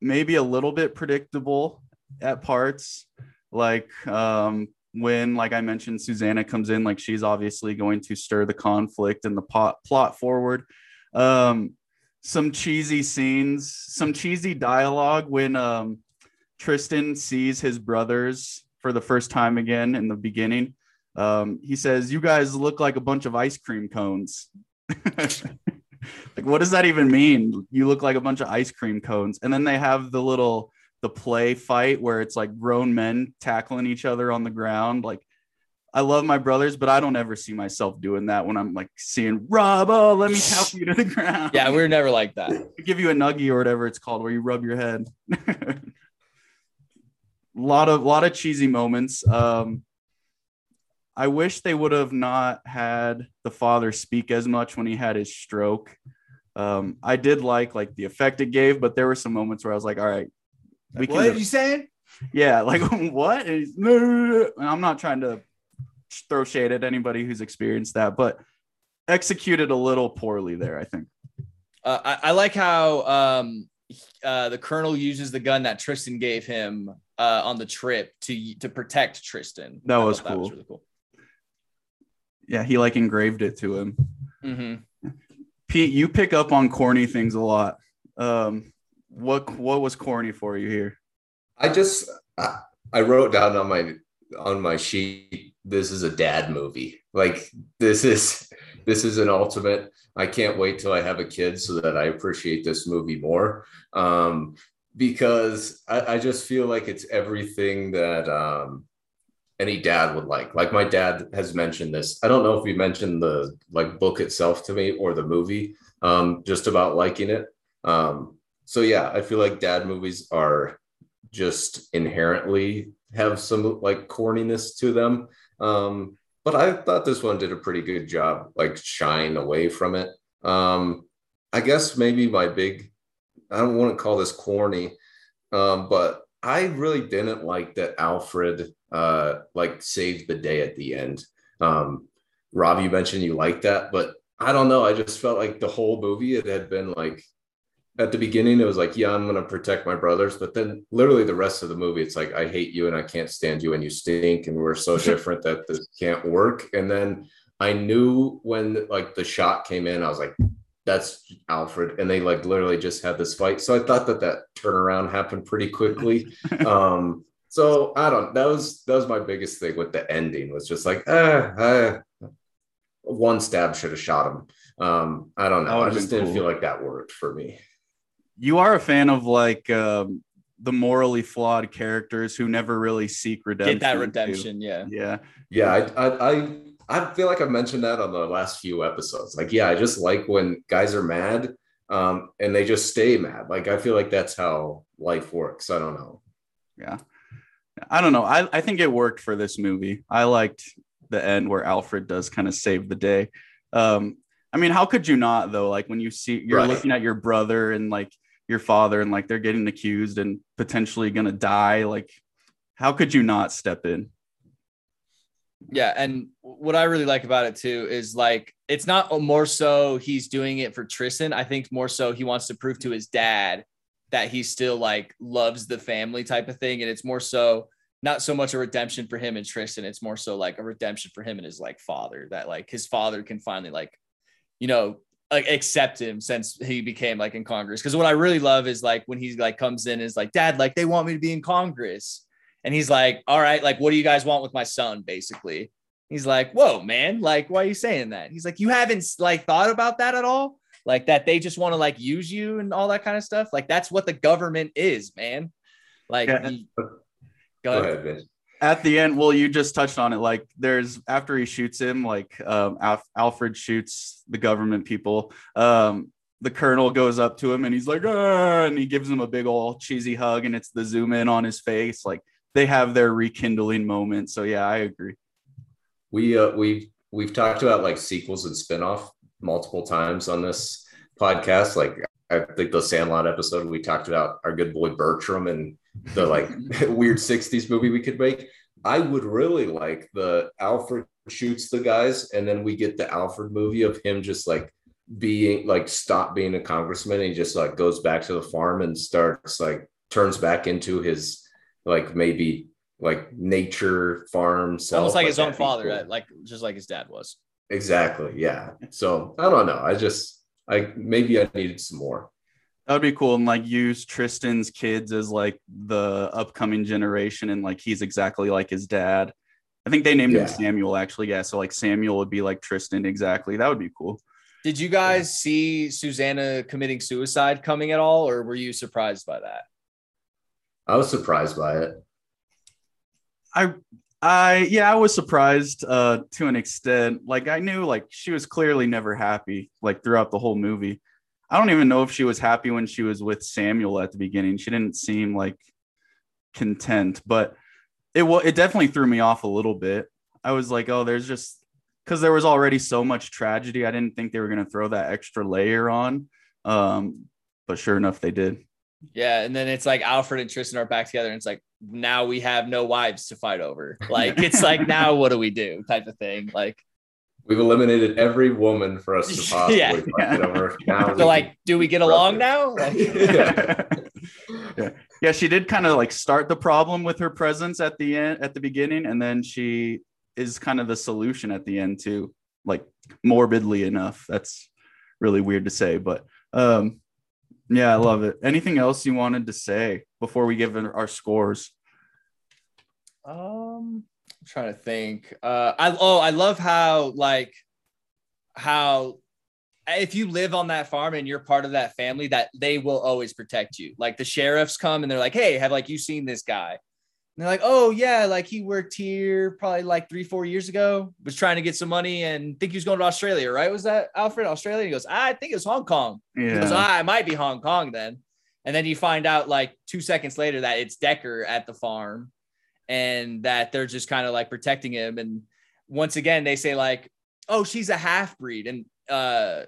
maybe a little bit predictable at parts, like um, when, like I mentioned, Susanna comes in, like she's obviously going to stir the conflict and the pot, plot forward. Um, some cheesy scenes, some cheesy dialogue when um, Tristan sees his brothers for the first time again in the beginning. Um, he says, "You guys look like a bunch of ice cream cones." [LAUGHS] like, what does that even mean? You look like a bunch of ice cream cones. And then they have the little the play fight where it's like grown men tackling each other on the ground. Like, I love my brothers, but I don't ever see myself doing that when I'm like seeing Rob. Oh, let me tap you to the ground. Yeah, we're never like that. [LAUGHS] give you a nuggie or whatever it's called, where you rub your head. A [LAUGHS] lot of lot of cheesy moments. Um, I wish they would have not had the father speak as much when he had his stroke. Um, I did like like the effect it gave, but there were some moments where I was like, all right, we what are you saying? Yeah, like [LAUGHS] what? I'm not trying to throw shade at anybody who's experienced that, but executed a little poorly there. I think. Uh, I, I, like how um, uh, the colonel uses the gun that Tristan gave him uh, on the trip to to protect Tristan. That was cool. That was really cool. Yeah, he like engraved it to him. Mm-hmm. Pete, you pick up on corny things a lot. Um, what what was corny for you here? I just I, wrote down on my on my sheet. This is a dad movie. Like this is this is an ultimate. I can't wait till I have a kid so that I appreciate this movie more. Um, because I, I, just feel like it's everything that um, any dad would like. Like my dad has mentioned this. I don't know if he mentioned the like book itself to me or the movie, um, just about liking it. Um, so yeah, I feel like dad movies are just inherently have some like corniness to them. Um, but I thought this one did a pretty good job, like shying away from it. Um, I guess maybe my big I don't want to call this corny, um, but I really didn't like that Alfred uh, like saved the day at the end. Um, Rob, you mentioned you liked that, but I don't know. I just felt like the whole movie it had been like at the beginning it was like, yeah, I'm gonna protect my brothers, but then literally the rest of the movie it's like I hate you and I can't stand you and you stink and we're so [LAUGHS] different that this can't work. And then I knew when like the shot came in, I was like, that's Alfred, and they like literally just had this fight. So I thought that that turnaround happened pretty quickly. [LAUGHS] um, so I don't. That was that was my biggest thing with the ending. Was just like, ah, ah one stab should have shot him. Um, I don't know. I just didn't cool. feel like that worked for me. You are a fan of like um, the morally flawed characters who never really seek redemption. Get that redemption, too. yeah, yeah, yeah. I, I, I I feel like I've mentioned that on the last few episodes. Like, yeah, I just like when guys are mad um, and they just stay mad. Like, I feel like that's how life works. I don't know. Yeah. I don't know. I, I think it worked for this movie. I liked the end where Alfred does kind of save the day. Um, I mean, how could you not though? Like when you see you're right. looking at your brother and like your father and like they're getting accused and potentially gonna die. Like, how could you not step in? Yeah, and what I really like about it too is like it's not more so he's doing it for Tristan. I think more so he wants to prove to his dad that he still like loves the family type of thing. And it's more so not so much a redemption for him and Tristan. It's more so like a redemption for him and his like father that like his father can finally like, you know, like accept him since he became like in Congress. Cause what I really love is like when he like comes in is like, dad, like they want me to be in Congress. And he's like, all right, like, what do you guys want with my son? Basically. He's like, whoa, man, like, why are you saying that? He's like, you haven't like thought about that at all? Like that they just want to like use you and all that kind of stuff. Like that's what the government is, man. Like yeah. he, go, ahead. ahead at the end, well, you just touched on it. Like, there's after he shoots him, like um, Alf- Alfred shoots the government people. Um, the colonel goes up to him and he's like, ah, and he gives him a big old cheesy hug, and it's the zoom in on his face. Like, they have their rekindling moment. So yeah, I agree. We uh, we've we've talked about like sequels and spinoff multiple times on this podcast. Like I think the Sandlot episode we talked about our good boy Bertram and the like [LAUGHS] weird 60s movie we could make. I would really like the Alfred shoots the guys, and then we get the Alfred movie of him just like being like stop being a congressman and he just like goes back to the farm and starts like turns back into his like maybe like nature farm self. Almost like, like his own father, cool. like just like his dad was. Exactly. Yeah. So I don't know. I just I maybe I needed some more. That would be cool and like use Tristan's kids as like the upcoming generation and like he's exactly like his dad. I think they named yeah. him Samuel actually. Yeah. So like Samuel would be like Tristan exactly. That would be cool. Did you guys yeah. see Susanna committing suicide coming at all, or were you surprised by that? I was surprised by it. I I yeah, I was surprised uh to an extent. Like I knew like she was clearly never happy like throughout the whole movie. I don't even know if she was happy when she was with Samuel at the beginning. She didn't seem like content, but it was it definitely threw me off a little bit. I was like, oh, there's just because there was already so much tragedy. I didn't think they were gonna throw that extra layer on. Um, but sure enough, they did. Yeah, and then it's like Alfred and Tristan are back together, and it's like now we have no wives to fight over. Like it's like now what do we do? Type of thing. Like We've eliminated every woman for us to [LAUGHS] possibly yeah. fight over. [LAUGHS] Now so, like, do we get along now? [LAUGHS] Like- yeah. yeah, yeah. She did kind of like start the problem with her presence at the end, at the beginning, and then she is kind of the solution at the end too. Like morbidly enough, that's really weird to say, but um, yeah, I love it. Anything else you wanted to say before we give our scores? Um, I'm trying to think. Uh, I oh, I love how like how if you live on that farm and you're part of that family, that they will always protect you. Like the sheriffs come and they're like, "Hey, have like you seen this guy?" And they're like, "Oh yeah, like he worked here probably like three, four years ago. Was trying to get some money and think he was going to Australia, right? Was that Alfred Australia?" He goes, "I think it was Hong Kong." Yeah. He goes, "Ah, it might be Hong Kong then." And then you find out like two seconds later that it's Decker at the farm and that they're just kind of like protecting him. And once again, they say like, "Oh, she's a half breed," and uh,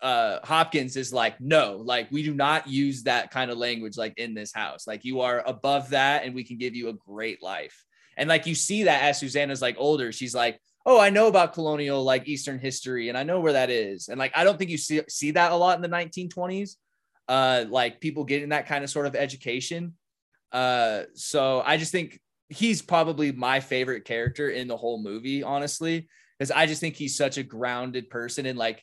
uh, Hopkins is like, "No, like we do not use that kind of language like in this house. Like you are above that, and we can give you a great life." And like you see that as Susanna's like older, she's like, "Oh, I know about colonial like Eastern history, and I know where that is." And like I don't think you see see that a lot in the 1920s. Uh, like people getting that kind of sort of education. Uh, so I just think he's probably my favorite character in the whole movie, honestly, because I just think he's such a grounded person and like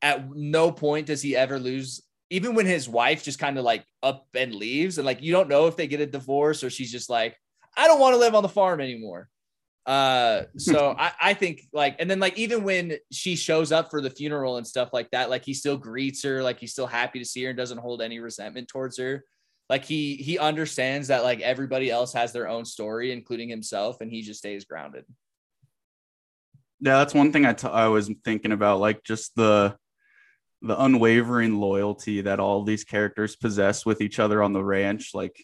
at no point does he ever lose even when his wife just kind of like up and leaves and like you don't know if they get a divorce or she's just like i don't want to live on the farm anymore. Uh so [LAUGHS] I, I think like and then like even when she shows up for the funeral and stuff like that like he still greets her like he's still happy to see her and doesn't hold any resentment towards her like he he understands that like everybody else has their own story including himself and he just stays grounded. Yeah that's one thing I, t- I was thinking about like just the the unwavering loyalty that all these characters possess with each other on the ranch like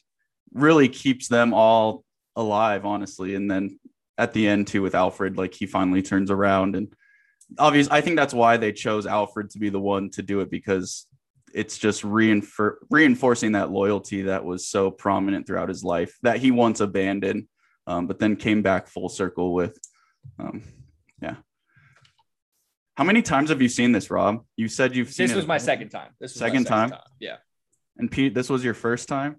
really keeps them all alive honestly. And then at the end too with alfred like he finally turns around and obviously i think that's why they chose alfred to be the one to do it because it's just reinfor- reinforcing that loyalty that was so prominent throughout his life that he once abandoned, um, but then came back full circle with. Um, yeah. How many times have you seen this, Rob? You said you've seen this was my second time. This was second, second time? time. Yeah. And Pete, this was your first time?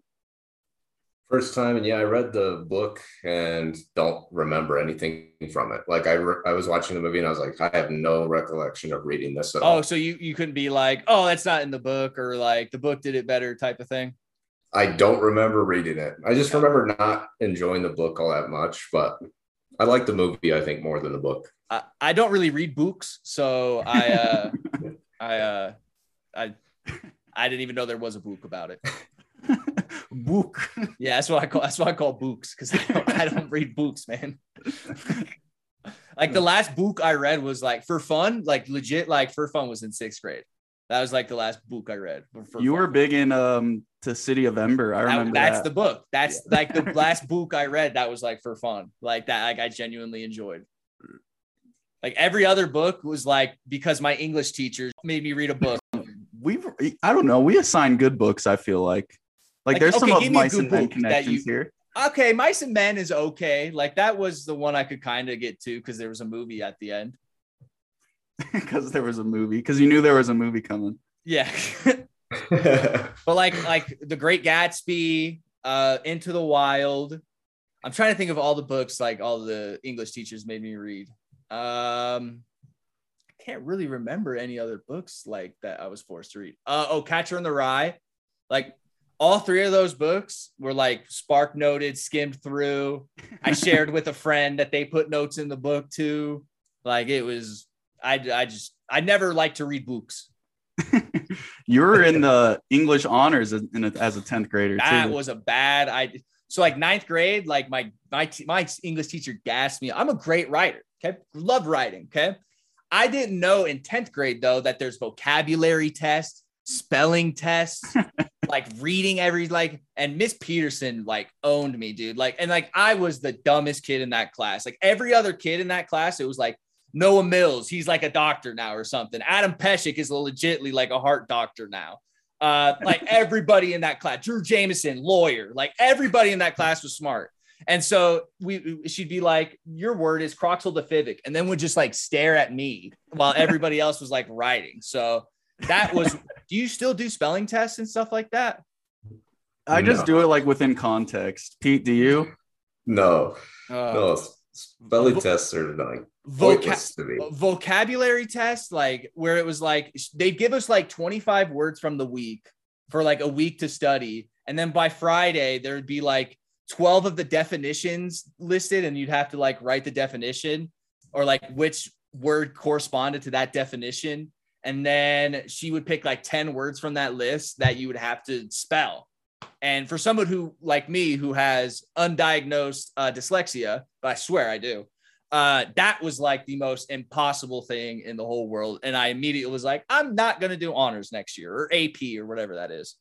First time, and yeah, I read the book and don't remember anything from it. Like I, re- I was watching the movie and I was like, I have no recollection of reading this at oh, all. so you you couldn't be like, oh, that's not in the book, or like the book did it better, type of thing. I don't remember reading it. I just remember not enjoying the book all that much, but I like the movie. I think more than the book. I, I don't really read books, so I uh, [LAUGHS] I uh, I I didn't even know there was a book about it. [LAUGHS] [LAUGHS] Book. Yeah, that's what I call that's what I call books because I don't, I don't read books, man. like the last book I read was like for fun, like legit, like for fun was in sixth grade. That was like the last book I read. For you fun. were big in um to City of Ember. I That- remember that's that. the book. That's like the last book I read. That was like for fun, like that. Like I genuinely enjoyed. Like every other book was like because my English teacher made me read a book. We've I don't know. We assign good books. I feel like like, Like, there's some okay, of give mice and men connections you- here. Okay, Mice and Men is okay. Like that was the one I could kind of get to because there was a movie at the end. [LAUGHS] because there was a movie because you knew there was a movie coming Yeah. [LAUGHS] but like like the great gatsby uh into the wild i'm trying to think of all the books like all the english teachers made me read um i can't really remember any other books like that i was forced to read uh oh catcher in the rye like all three of those books were like spark noted skimmed through i [LAUGHS] shared with a friend that they put notes in the book too like it was i i just i never liked to read books [LAUGHS] you were in the english honors in in a, as a 10th grader that too was a bad I so like ninth grade, like my my my English teacher gassed me. I'm a great writer. Okay. Love writing. Okay. I didn't know in 10th grade though that there's vocabulary tests, spelling tests, [LAUGHS] like reading every like and Miss Peterson like owned me, dude. Like, and like I was the dumbest kid in that class. Like every other kid in that class, it was like Noah Mills, he's like a doctor now or something. Adam Peshick is legitly like a heart doctor now. Uh, like [LAUGHS] everybody in that class, Drew Jameson, lawyer, like everybody in that class was smart. And so we she'd be like, Your word is croxyldefivic, and then would just like stare at me while everybody else was like writing. So that was do you still do spelling tests and stuff like that? i just No. do it like within context pete do you no, Uh, no, spelling vo- tests are like voca- to me. vocabulary tests, like where it was like they'd give us like 25 words from the week for like a week to study. And then by Friday, there'd be like 12 of the definitions listed, and you'd have to like write the definition or like which word corresponded to that definition. And then she would pick like 10 words from that list that you would have to spell. And for someone who, like me, who has undiagnosed uh, dyslexia, but I swear I do, uh, that was like the most impossible thing in the whole world. And I immediately was like, I'm not going to do honors next year or AP or whatever that is.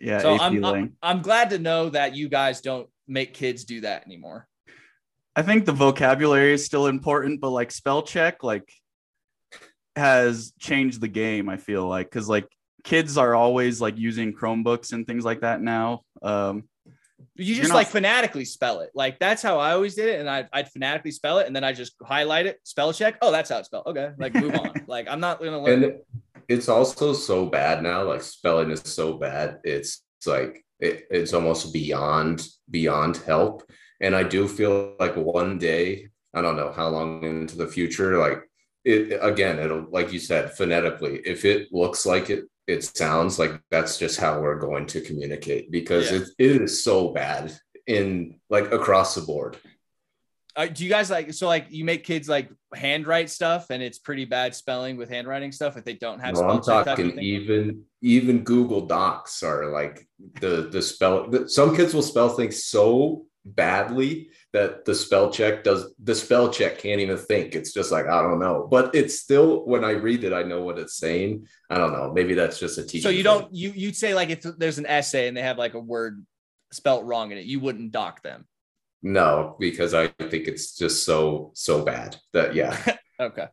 yeah so I'm, I'm, I'm glad to know that you guys don't make kids do that anymore. I think the vocabulary is still important, but like spell check, like has changed the game. I feel like because like kids are always like using Chromebooks and things like that now. Um, You just not- like phonetically spell it. Like that's how I always did it. And I, I'd phonetically spell it and then I just highlight it, spell check. Oh, that's how it's spelled. Okay. Like move on. [LAUGHS] Like I'm not going to learn. and it's also so bad now like spelling is so bad it's, it's like it, it's almost beyond beyond help and i do feel like one day i don't know how long into the future like it again it'll like you said phonetically if it looks like it it sounds like that's just how we're going to communicate because Yeah. it, it is so bad in like across the board Uh, do you guys like so like you make kids like handwrite stuff and it's pretty bad spelling with handwriting stuff if they don't have No, spell I'm check type of talking even even Google Docs are like the the spell. the- Some kids will spell things so badly that the spell check does the spell check can't even think. It's just like I don't know, but it's still when I read it, I know what it's saying. I don't know. Maybe that's just a teacher. So you thing. don't you you'd say like if there's an essay and they have like a word spelt wrong in it, you wouldn't dock them. No, because I think it's just so so bad that yeah. [LAUGHS] Okay.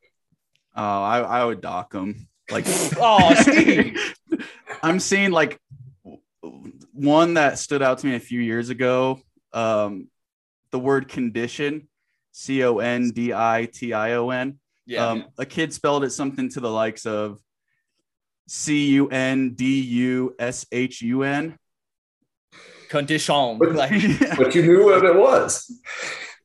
oh, I, I would dock them. Like, [LAUGHS] Oh, Steve. [LAUGHS] I'm seeing like one that stood out to me a few years ago. Um, the word condition, C O N D I T I O N. Yeah. Um, a kid spelled it something to the likes of C U N D U S H U N. Condition. But, Like, [LAUGHS] [LAUGHS] but you knew what it was.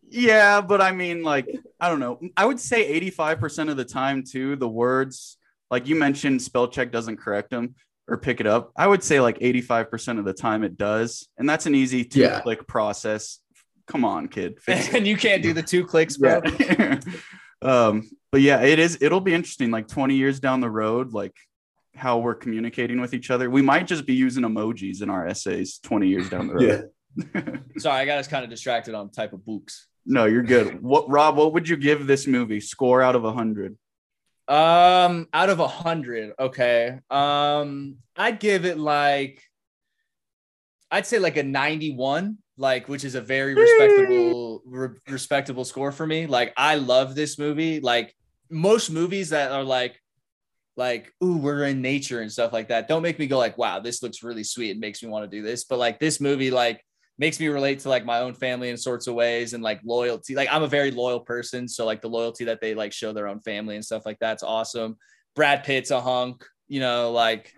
Yeah, but I mean, like, I don't know. I would say 85% of the time, too, the words, like you mentioned, spell check doesn't correct them or pick it up. I would say like 85% of the time it does. And that's an easy two Yeah. click process. Come on, kid. [LAUGHS] And you can't do the two clicks, bro. Yeah. [LAUGHS] um, but yeah, it is, it'll be interesting. Like 20 years down the road, like how we're communicating with each other. We might just be using emojis in our essays 20 years down the road. Yeah. [LAUGHS] Sorry, I got us kind of distracted on type of books. No, you're good. What Rob, what would you give this movie? Score out of a hundred. Um, out of a hundred, okay. Um, I'd give it like, I'd say like a ninety-one, like which is a very respectable, re- respectable score for me. Like, I love this movie. Like most movies that are like, like, ooh, we're in nature and stuff like that. Don't make me go like, wow, this looks really sweet. It makes me want to do this. But like this movie, like makes me relate to like my own family in sorts of ways and like loyalty. Like I'm a very loyal person. So like the loyalty that they like show their own family and stuff like that's awesome. Brad Pitt's a hunk, you know, like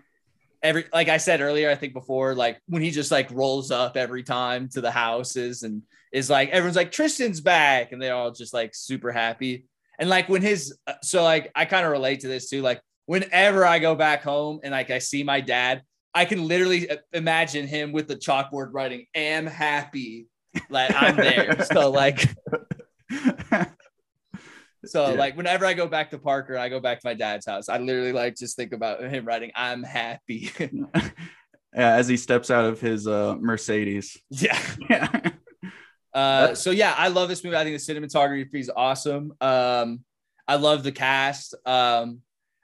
every like I said earlier, I think before, like when he just like rolls up every time to the houses and is like everyone's like Tristan's back and they're all just like super happy. And like when his uh, so like I kind of relate to this too. Like whenever I go back home and like I see my dad, I can literally uh, imagine him with the chalkboard writing "am happy." Like I'm there. [LAUGHS] so like so Yeah. like whenever I go back to Parker, I go back to my dad's house. I literally like just think about him writing "I'm happy." [LAUGHS] Yeah, as he steps out of his uh, Mercedes. yeah. [LAUGHS] Yeah. Uh, so yeah, I love this movie. I think the cinematography is awesome. Um, I love the cast. Um,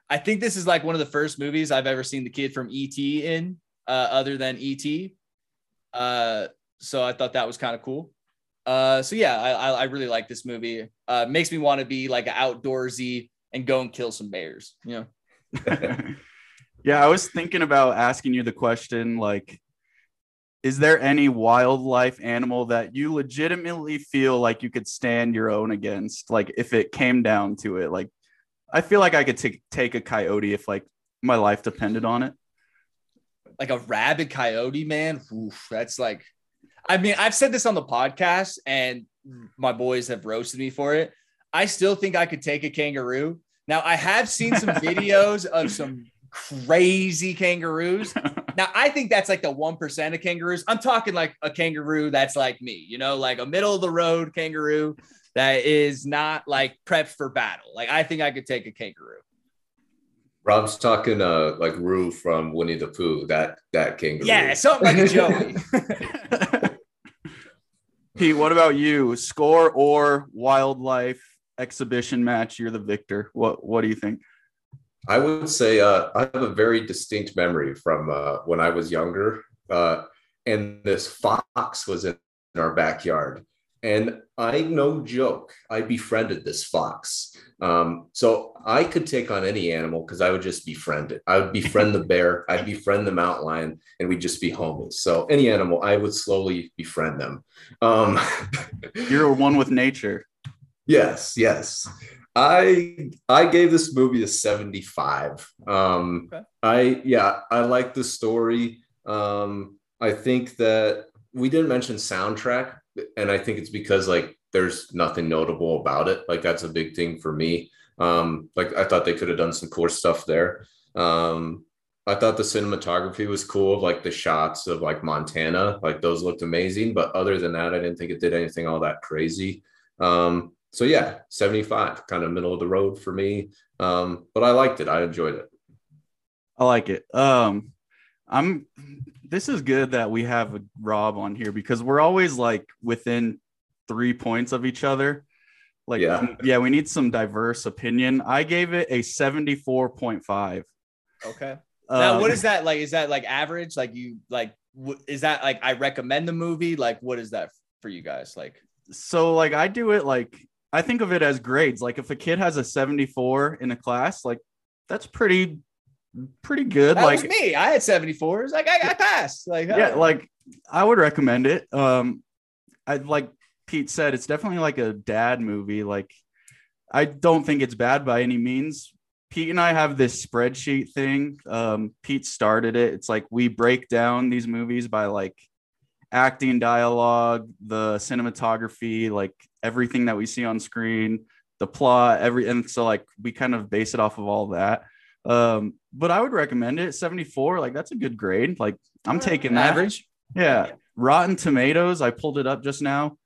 I think this is like one of the first movies I've ever seen the kid from ET in, uh, other than ET. Uh, so I thought that was kind of cool. Uh, so yeah, I, I, really like this movie. Uh, makes me want to be like an outdoorsy and go and kill some bears. You know, [LAUGHS] yeah, I was thinking about asking you the question like, is there any wildlife animal that you legitimately feel like you could stand your own against? Like, if it came down to it, like, I feel like I could take take a coyote if like my life depended on it. like a rabid coyote, man. Oof, that's like, I mean, I've said this on the podcast, and my boys have roasted me for it. I still think I could take a kangaroo. Now, I have seen some [LAUGHS] videos of some crazy kangaroos. [LAUGHS] Now, I think that's like the 1% of kangaroos. I'm talking like a kangaroo that's like me, you know, like a middle of the road kangaroo that is not like prepped for battle. Like, I think I could take a kangaroo. Rob's talking uh like Roo from Winnie the Pooh, that that kangaroo. Yeah, something like a [LAUGHS] Joey. Pete, what about you? Score or wildlife exhibition match? You're the victor. What What do you think? I would say uh, I have a very distinct memory from uh, when I was younger, uh, and this fox was in our backyard, and I no joke, I befriended this fox. Um, so I could take on any animal because I would just befriend it. I would befriend the bear, [LAUGHS] I'd befriend the mountain lion, and we'd just be homies. So any animal, I would slowly befriend them. Um, [LAUGHS] You're one with nature. Yes, yes. I I gave this movie a 75. Um Okay. I yeah, I like the story. Um I think that we didn't mention soundtrack and I think it's because like there's nothing notable about it. Like that's a big thing for me. Um like I thought they could have done some cool stuff there. Um I thought the cinematography was cool like the shots of like Montana, like those looked amazing, but other than that I didn't think it did anything all that crazy. Um so yeah, 75, kind of middle of the road for me. Um, but I liked it. I enjoyed it. I like it. Um, I'm. This is good that we have Rob on here because we're always like within three points of each other. Like, Yeah. yeah, we need some diverse opinion. I gave it a seventy-four point five. Okay. Um, now what is that like is that like average like you like w- is that like i recommend the movie like what is that for you guys like so like I do it like I think of it as grades. Like if a kid has a 74 in a class, like that's pretty pretty good. that like me i had 74s like i, I passed like yeah, uh, like I would recommend it. Um I like Pete said, it's definitely like a dad movie. Like I don't think it's bad by any means. Pete and I have this spreadsheet thing. Um, Pete started it. It's like we break down these movies by like acting, dialogue, the cinematography, like everything that we see on screen, the plot, every and so like we kind of base it off of all that. Um, but I would recommend it. 74, like that's a good grade. Like I'm taking that. average. Yeah. Rotten Tomatoes, I pulled it up just now.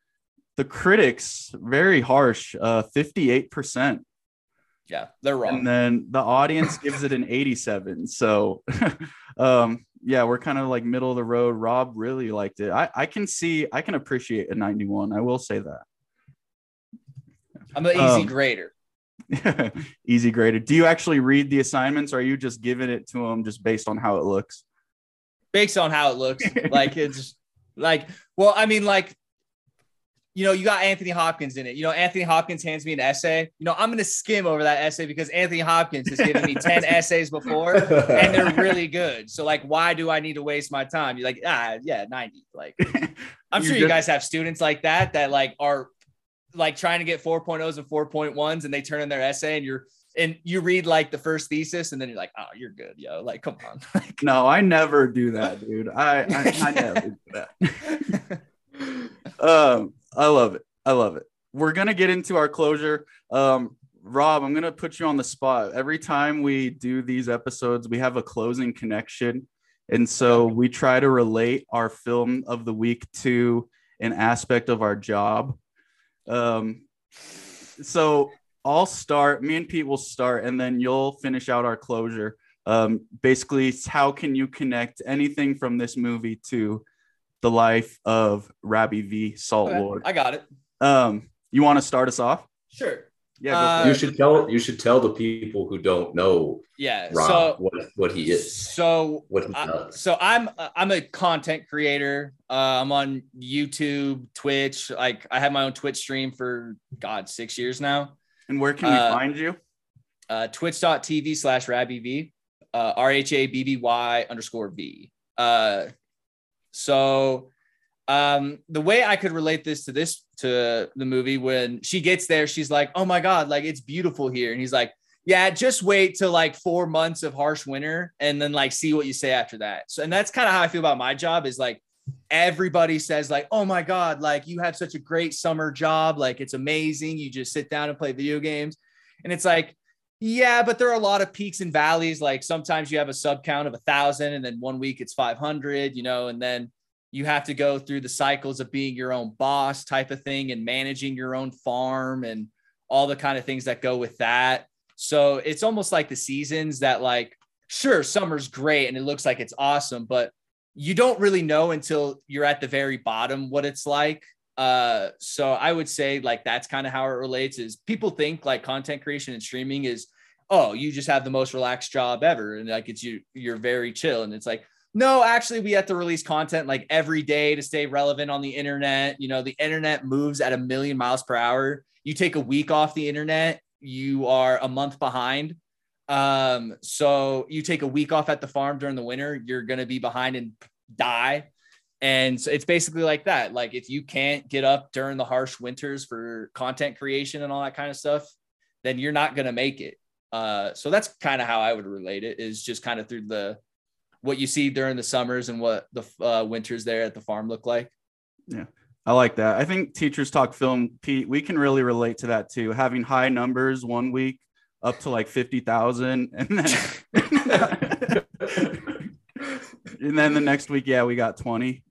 The critics, very harsh, uh, 58%. Yeah, they're wrong. And then the audience gives it an 87. So [LAUGHS] um, yeah, we're kind of like middle of the road. Rob really liked it. I, I can see, I can appreciate a 91. I will say that. I'm an easy um, grader. [LAUGHS] easy grader. Do you actually read the assignments or are you just giving it to them just based on how it looks? Based on how it looks. [LAUGHS] like it's like, well, I mean, like you know, you got Anthony Hopkins in it. You know, Anthony Hopkins hands me an essay. You know, I'm going to skim over that essay because Anthony Hopkins has given me 10 [LAUGHS] essays before and they're really good. So, like, why do I need to waste my time? You're like, ah, yeah, 90. Like, I'm sure you guys have students like that that like are like trying to get 4.0s and 4.1s and they turn in their essay and you're, and you read like the first thesis and then you're like, oh, you're good, yo. Like, come on. [LAUGHS] no, I never do that, dude. I, I, I never do that. [LAUGHS] um, I love it. I love it. We're gonna get into our closure. Um, Rob, I'm gonna put you on the spot. Every time we do these episodes, we have a closing connection, and so we try to relate our film of the week to an aspect of our job. Um, so I'll start. Me and Pete will start, and then you'll finish out our closure. Um, basically, how can you connect anything from this movie to the life of Rhabby V. Salt okay, Lord. I got it. Um, you want to start us off? Sure. Yeah, uh, you should tell you should tell the people who don't know. Yeah, Rob, so what, what he is. So what he does. so I'm I'm a content creator. Uh, I'm on YouTube, Twitch. Like I have my own Twitch stream for God six years now. And where can we uh, find you? Uh, Twitch.tv slash Rhabby V, uh, R H A B B Y underscore V. Uh, so um the way i could relate this to this to the movie when she gets there she's like oh my god like it's beautiful here and he's like yeah just wait till like four months of harsh winter and then like see what you say after that so and that's kind of how i feel about my job is like everybody says like oh my god like you have such a great summer job like it's amazing you just sit down and play video games and it's like yeah, but there are a lot of peaks and valleys. Like sometimes you have a sub count of a thousand, and then one week it's 500, you know, and then you have to go through the cycles of being your own boss type of thing and managing your own farm and all the kind of things that go with that. So it's almost like the seasons that, like, sure, summer's great and it looks like it's awesome, but you don't really know until you're at the very bottom what it's like. Uh, so I would say like that's kind of how it relates. Is people think like content creation and streaming is oh, you just have the most relaxed job ever. And like it's you, you're very chill. And it's like, no, actually, we have to release content like every day to stay relevant on the internet. You know, the internet moves at a million miles per hour. You take a week off the internet, you are a month behind. Um, so you take a week off at the farm during the winter, you're gonna be behind and die. And so it's basically like that. Like if you can't get up during the harsh winters for content creation and all that kind of stuff, then you're not gonna make it. Uh, so that's kind of how I would relate it is just kind of through the what you see during the summers and what the uh, winters there at the farm look like. Yeah, I like that. I think teachers talk film, Pete. We can really relate to that too. Having high numbers one week up to like fifty thousand, [LAUGHS] and then and then the next week, yeah, we got twenty.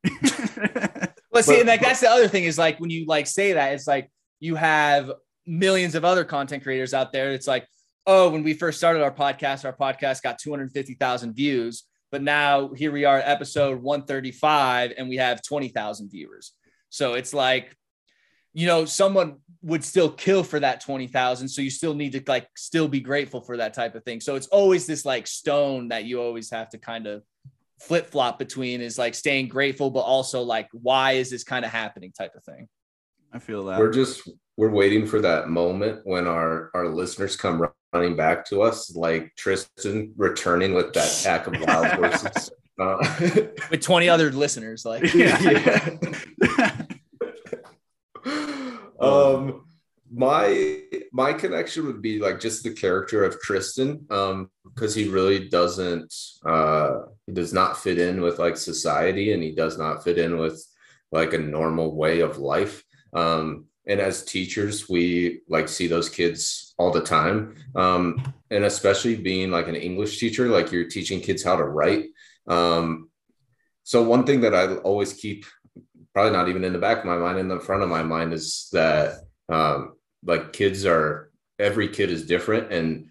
well, see, and like that's the other thing is like when you like say that, it's like you have millions of other content creators out there. It's like oh, when we first started our podcast, our podcast got 250,000 views, but now here we are at episode 135 and we have 20,000 viewers. So it's like, you know, someone would still kill for that 20,000. So you still need to like still be grateful for that type of thing. So it's always this like stone that you always have to kind of flip flop between is like staying grateful, but also like, why is this kind of happening type of thing? I feel that we're just, we're waiting for that moment when our, our listeners come running back to us, like Tristan returning with that pack of wild [LAUGHS] horses. Uh, [LAUGHS] with 20 other listeners, like [LAUGHS] yeah. um my my connection would be like just the character of Tristan, um, because he really doesn't uh he does not fit in with like society and he does not fit in with like a normal way of life. Um, and as teachers, we like see those kids all the time. Um, and especially being like an English teacher, like you're teaching kids how to write. Um, so one thing that I always keep probably not even in the back of my mind, in the front of my mind is that um, like kids are every kid is different and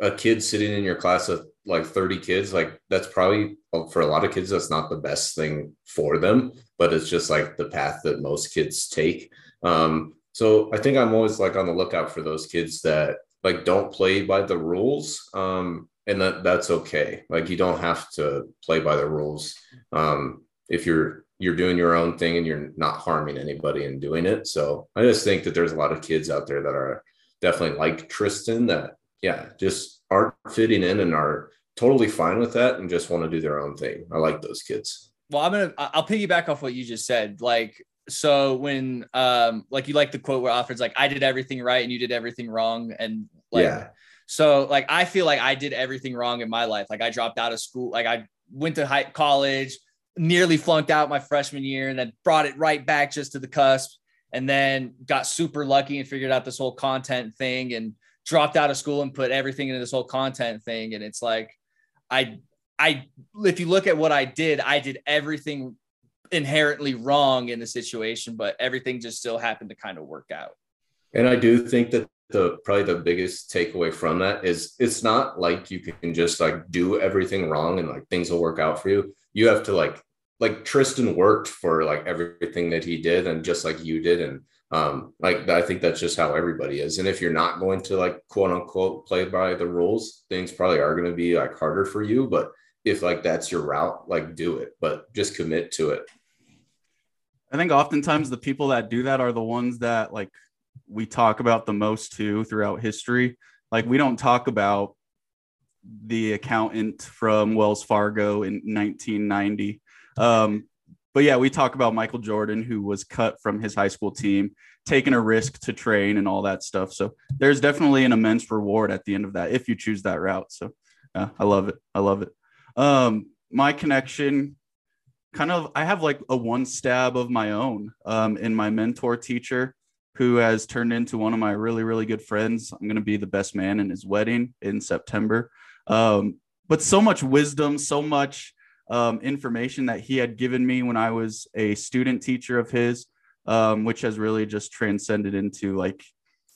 a kid sitting in your class of like 30 kids like that's probably for a lot of kids that's not the best thing for them but it's just like the path that most kids take um so i think i'm always like on the lookout for those kids that like don't play by the rules um and that that's okay like you don't have to play by the rules um if you're you're doing your own thing and you're not harming anybody in doing it. So I just think that there's a lot of kids out there that are definitely like Tristan that, yeah, just aren't fitting in and are totally fine with that and just want to do their own thing. I like those kids. Well, I'm gonna I'll piggyback off what you just said. Like, so when um like you like the quote where Alfred's like, I did everything right and you did everything wrong. And like yeah. so like I feel like I did everything wrong in my life. Like I dropped out of school, like I went to high college, nearly flunked out my freshman year and then brought it right back just to the cusp and then got super lucky and figured out this whole content thing and dropped out of school and put everything into this whole content thing and it's like i i if you look at what i did i did everything inherently wrong in the situation but everything just still happened to kind of work out. And i do think that the probably the biggest takeaway from that is it's not like you can just like do everything wrong and like things will work out for you. You have to like like Tristan worked for like everything that he did and just like you did. And um like I think that's just how everybody is. And if you're not going to like quote unquote play by the rules things probably are going to be like harder for you. But if like that's your route like do it but just commit to it I think oftentimes the people that do that are the ones that like we talk about the most too throughout history like we don't talk about the accountant from Wells Fargo in 1990. Um, but yeah, we talk about Michael Jordan, who was cut from his high school team, taking a risk to train and all that stuff. So there's definitely an immense reward at the end of that if you choose that route. So I love it. I love it. Um, my connection kind of, I have like a one stab of my own um, in my mentor teacher who has turned into one of my really, really good friends. I'm going to be the best man in his wedding in September. Um, but so much wisdom, so much um, information that he had given me when I was a student teacher of his, um, which has really just transcended into like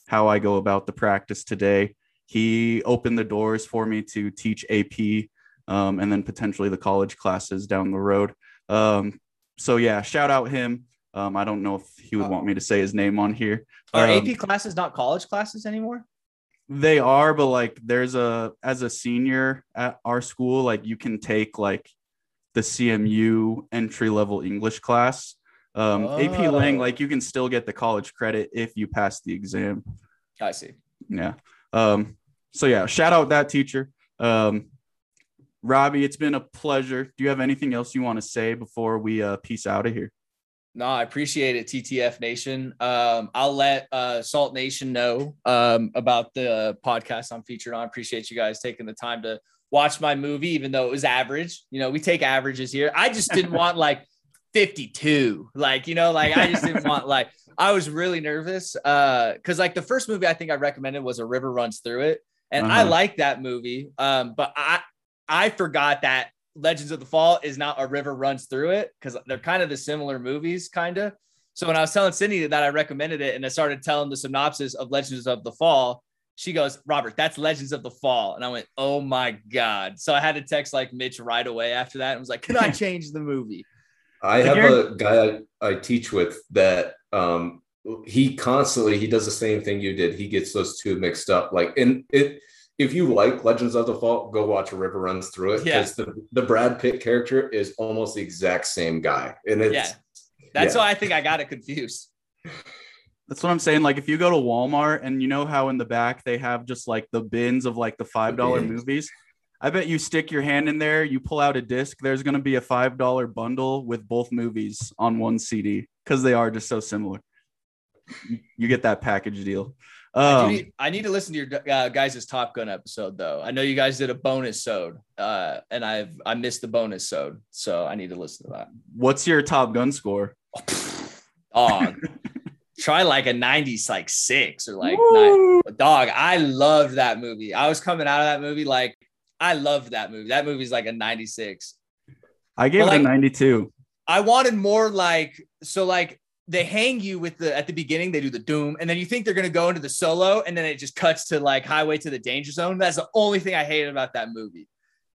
how I go about the practice today. He opened the doors for me to teach AP um, and then potentially the college classes down the road. Um, so yeah, shout out him. Um, I don't know if he would want me to say his name on here. Are AP classes not college classes anymore? They are, but like there's a as a senior at our school, like you can take like the CMU entry level English class. Um, oh. AP Lang, like you can still get the college credit if you pass the exam. I see. Yeah. Um, so yeah, shout out that teacher. Um, Robbie, it's been a pleasure. Do you have anything else you want to say before we uh, peace out of here? No, I appreciate it, TTF Nation. Um, I'll let uh, Salt Nation know um, about the podcast I'm featured on. I appreciate you guys taking the time to watch my movie, even though it was average. You know, we take averages here. I just didn't want [LAUGHS] like 52. Like, you know, like I just didn't want [LAUGHS] like I was really nervous. Uh, because like the first movie I think I recommended was A River Runs Through It. And uh-huh. I like that movie. Um, but I I forgot that Legends of the Fall is not a river runs through it because they're kind of the similar movies, kind of. So when I was telling Cindy that I recommended it and I started telling the synopsis of Legends of the Fall, she goes, Robert, that's Legends of the Fall. And I went, oh my God. So I had to text like Mitch right away after that and was like, can I [LAUGHS] change the movie? I have a guy I, I teach with that um he constantly he does the same thing you did. He gets those two mixed up. Like and it if you like Legends of the Fall, go watch A River Runs Through It because yeah. the, the Brad Pitt character is almost the exact same guy. And it's yeah. That's yeah. why I think I got it confused. That's what I'm saying. Like if you go to Walmart and you know how in the back they have just like the bins of like the five dollar movies. I bet you stick your hand in there, you pull out a disc, there's gonna be a five dollar bundle with both movies on one CD because they are just so similar. You get that package deal. I, um, need, I, need, to listen to your uh, guys' Top Gun episode though. I know you guys did a bonus sode, uh, and I've I missed the bonus sode, so I need to listen to that. What's your Top Gun score? [LAUGHS] dog. Try like a 90s, like six or like nine. dog. I loved that movie. I was coming out of that movie like I loved that movie. That movie's like a 96. I gave but it like, a 92. I wanted more like so like they hang you with the at the beginning they do the doom and then you think they're going to go into the solo and then it just cuts to like highway to the danger zone. That's the only thing i hated about that movie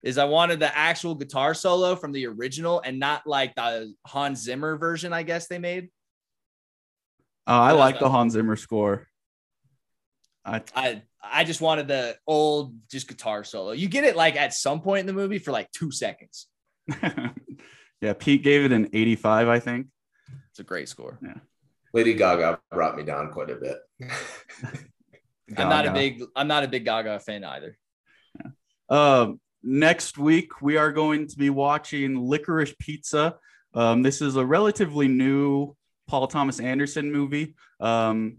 is i wanted the actual guitar solo from the original and not like the hans zimmer version i guess they made. Uh, i like the hans zimmer score. I, I i just wanted the old just guitar solo. You get it like at some point in the movie for like two seconds. [LAUGHS] Yeah pete gave it an 85 i think it's a great score. Yeah. Lady Gaga brought me down quite a bit. [LAUGHS] I'm not a big I'm not a big Gaga fan either. Yeah. Um, next week we are going to be watching Licorice Pizza. Um, this is a relatively new Paul Thomas Anderson movie. Um,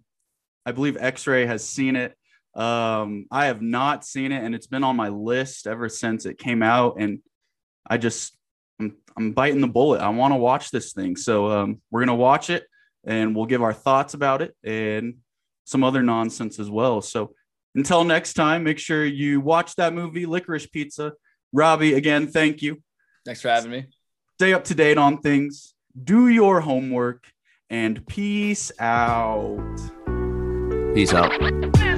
I believe X-Ray has seen it. Um, I have not seen it, and it's been on my list ever since it came out. And I just I'm I'm biting the bullet. I want to watch this thing. So um, we're gonna watch it and we'll give our thoughts about it and some other nonsense as well. So until next time, make sure you watch that movie, Licorice Pizza. Robbie, again, thank you. Thanks for having me. Stay up to date on things, do your homework, and peace out. Peace out.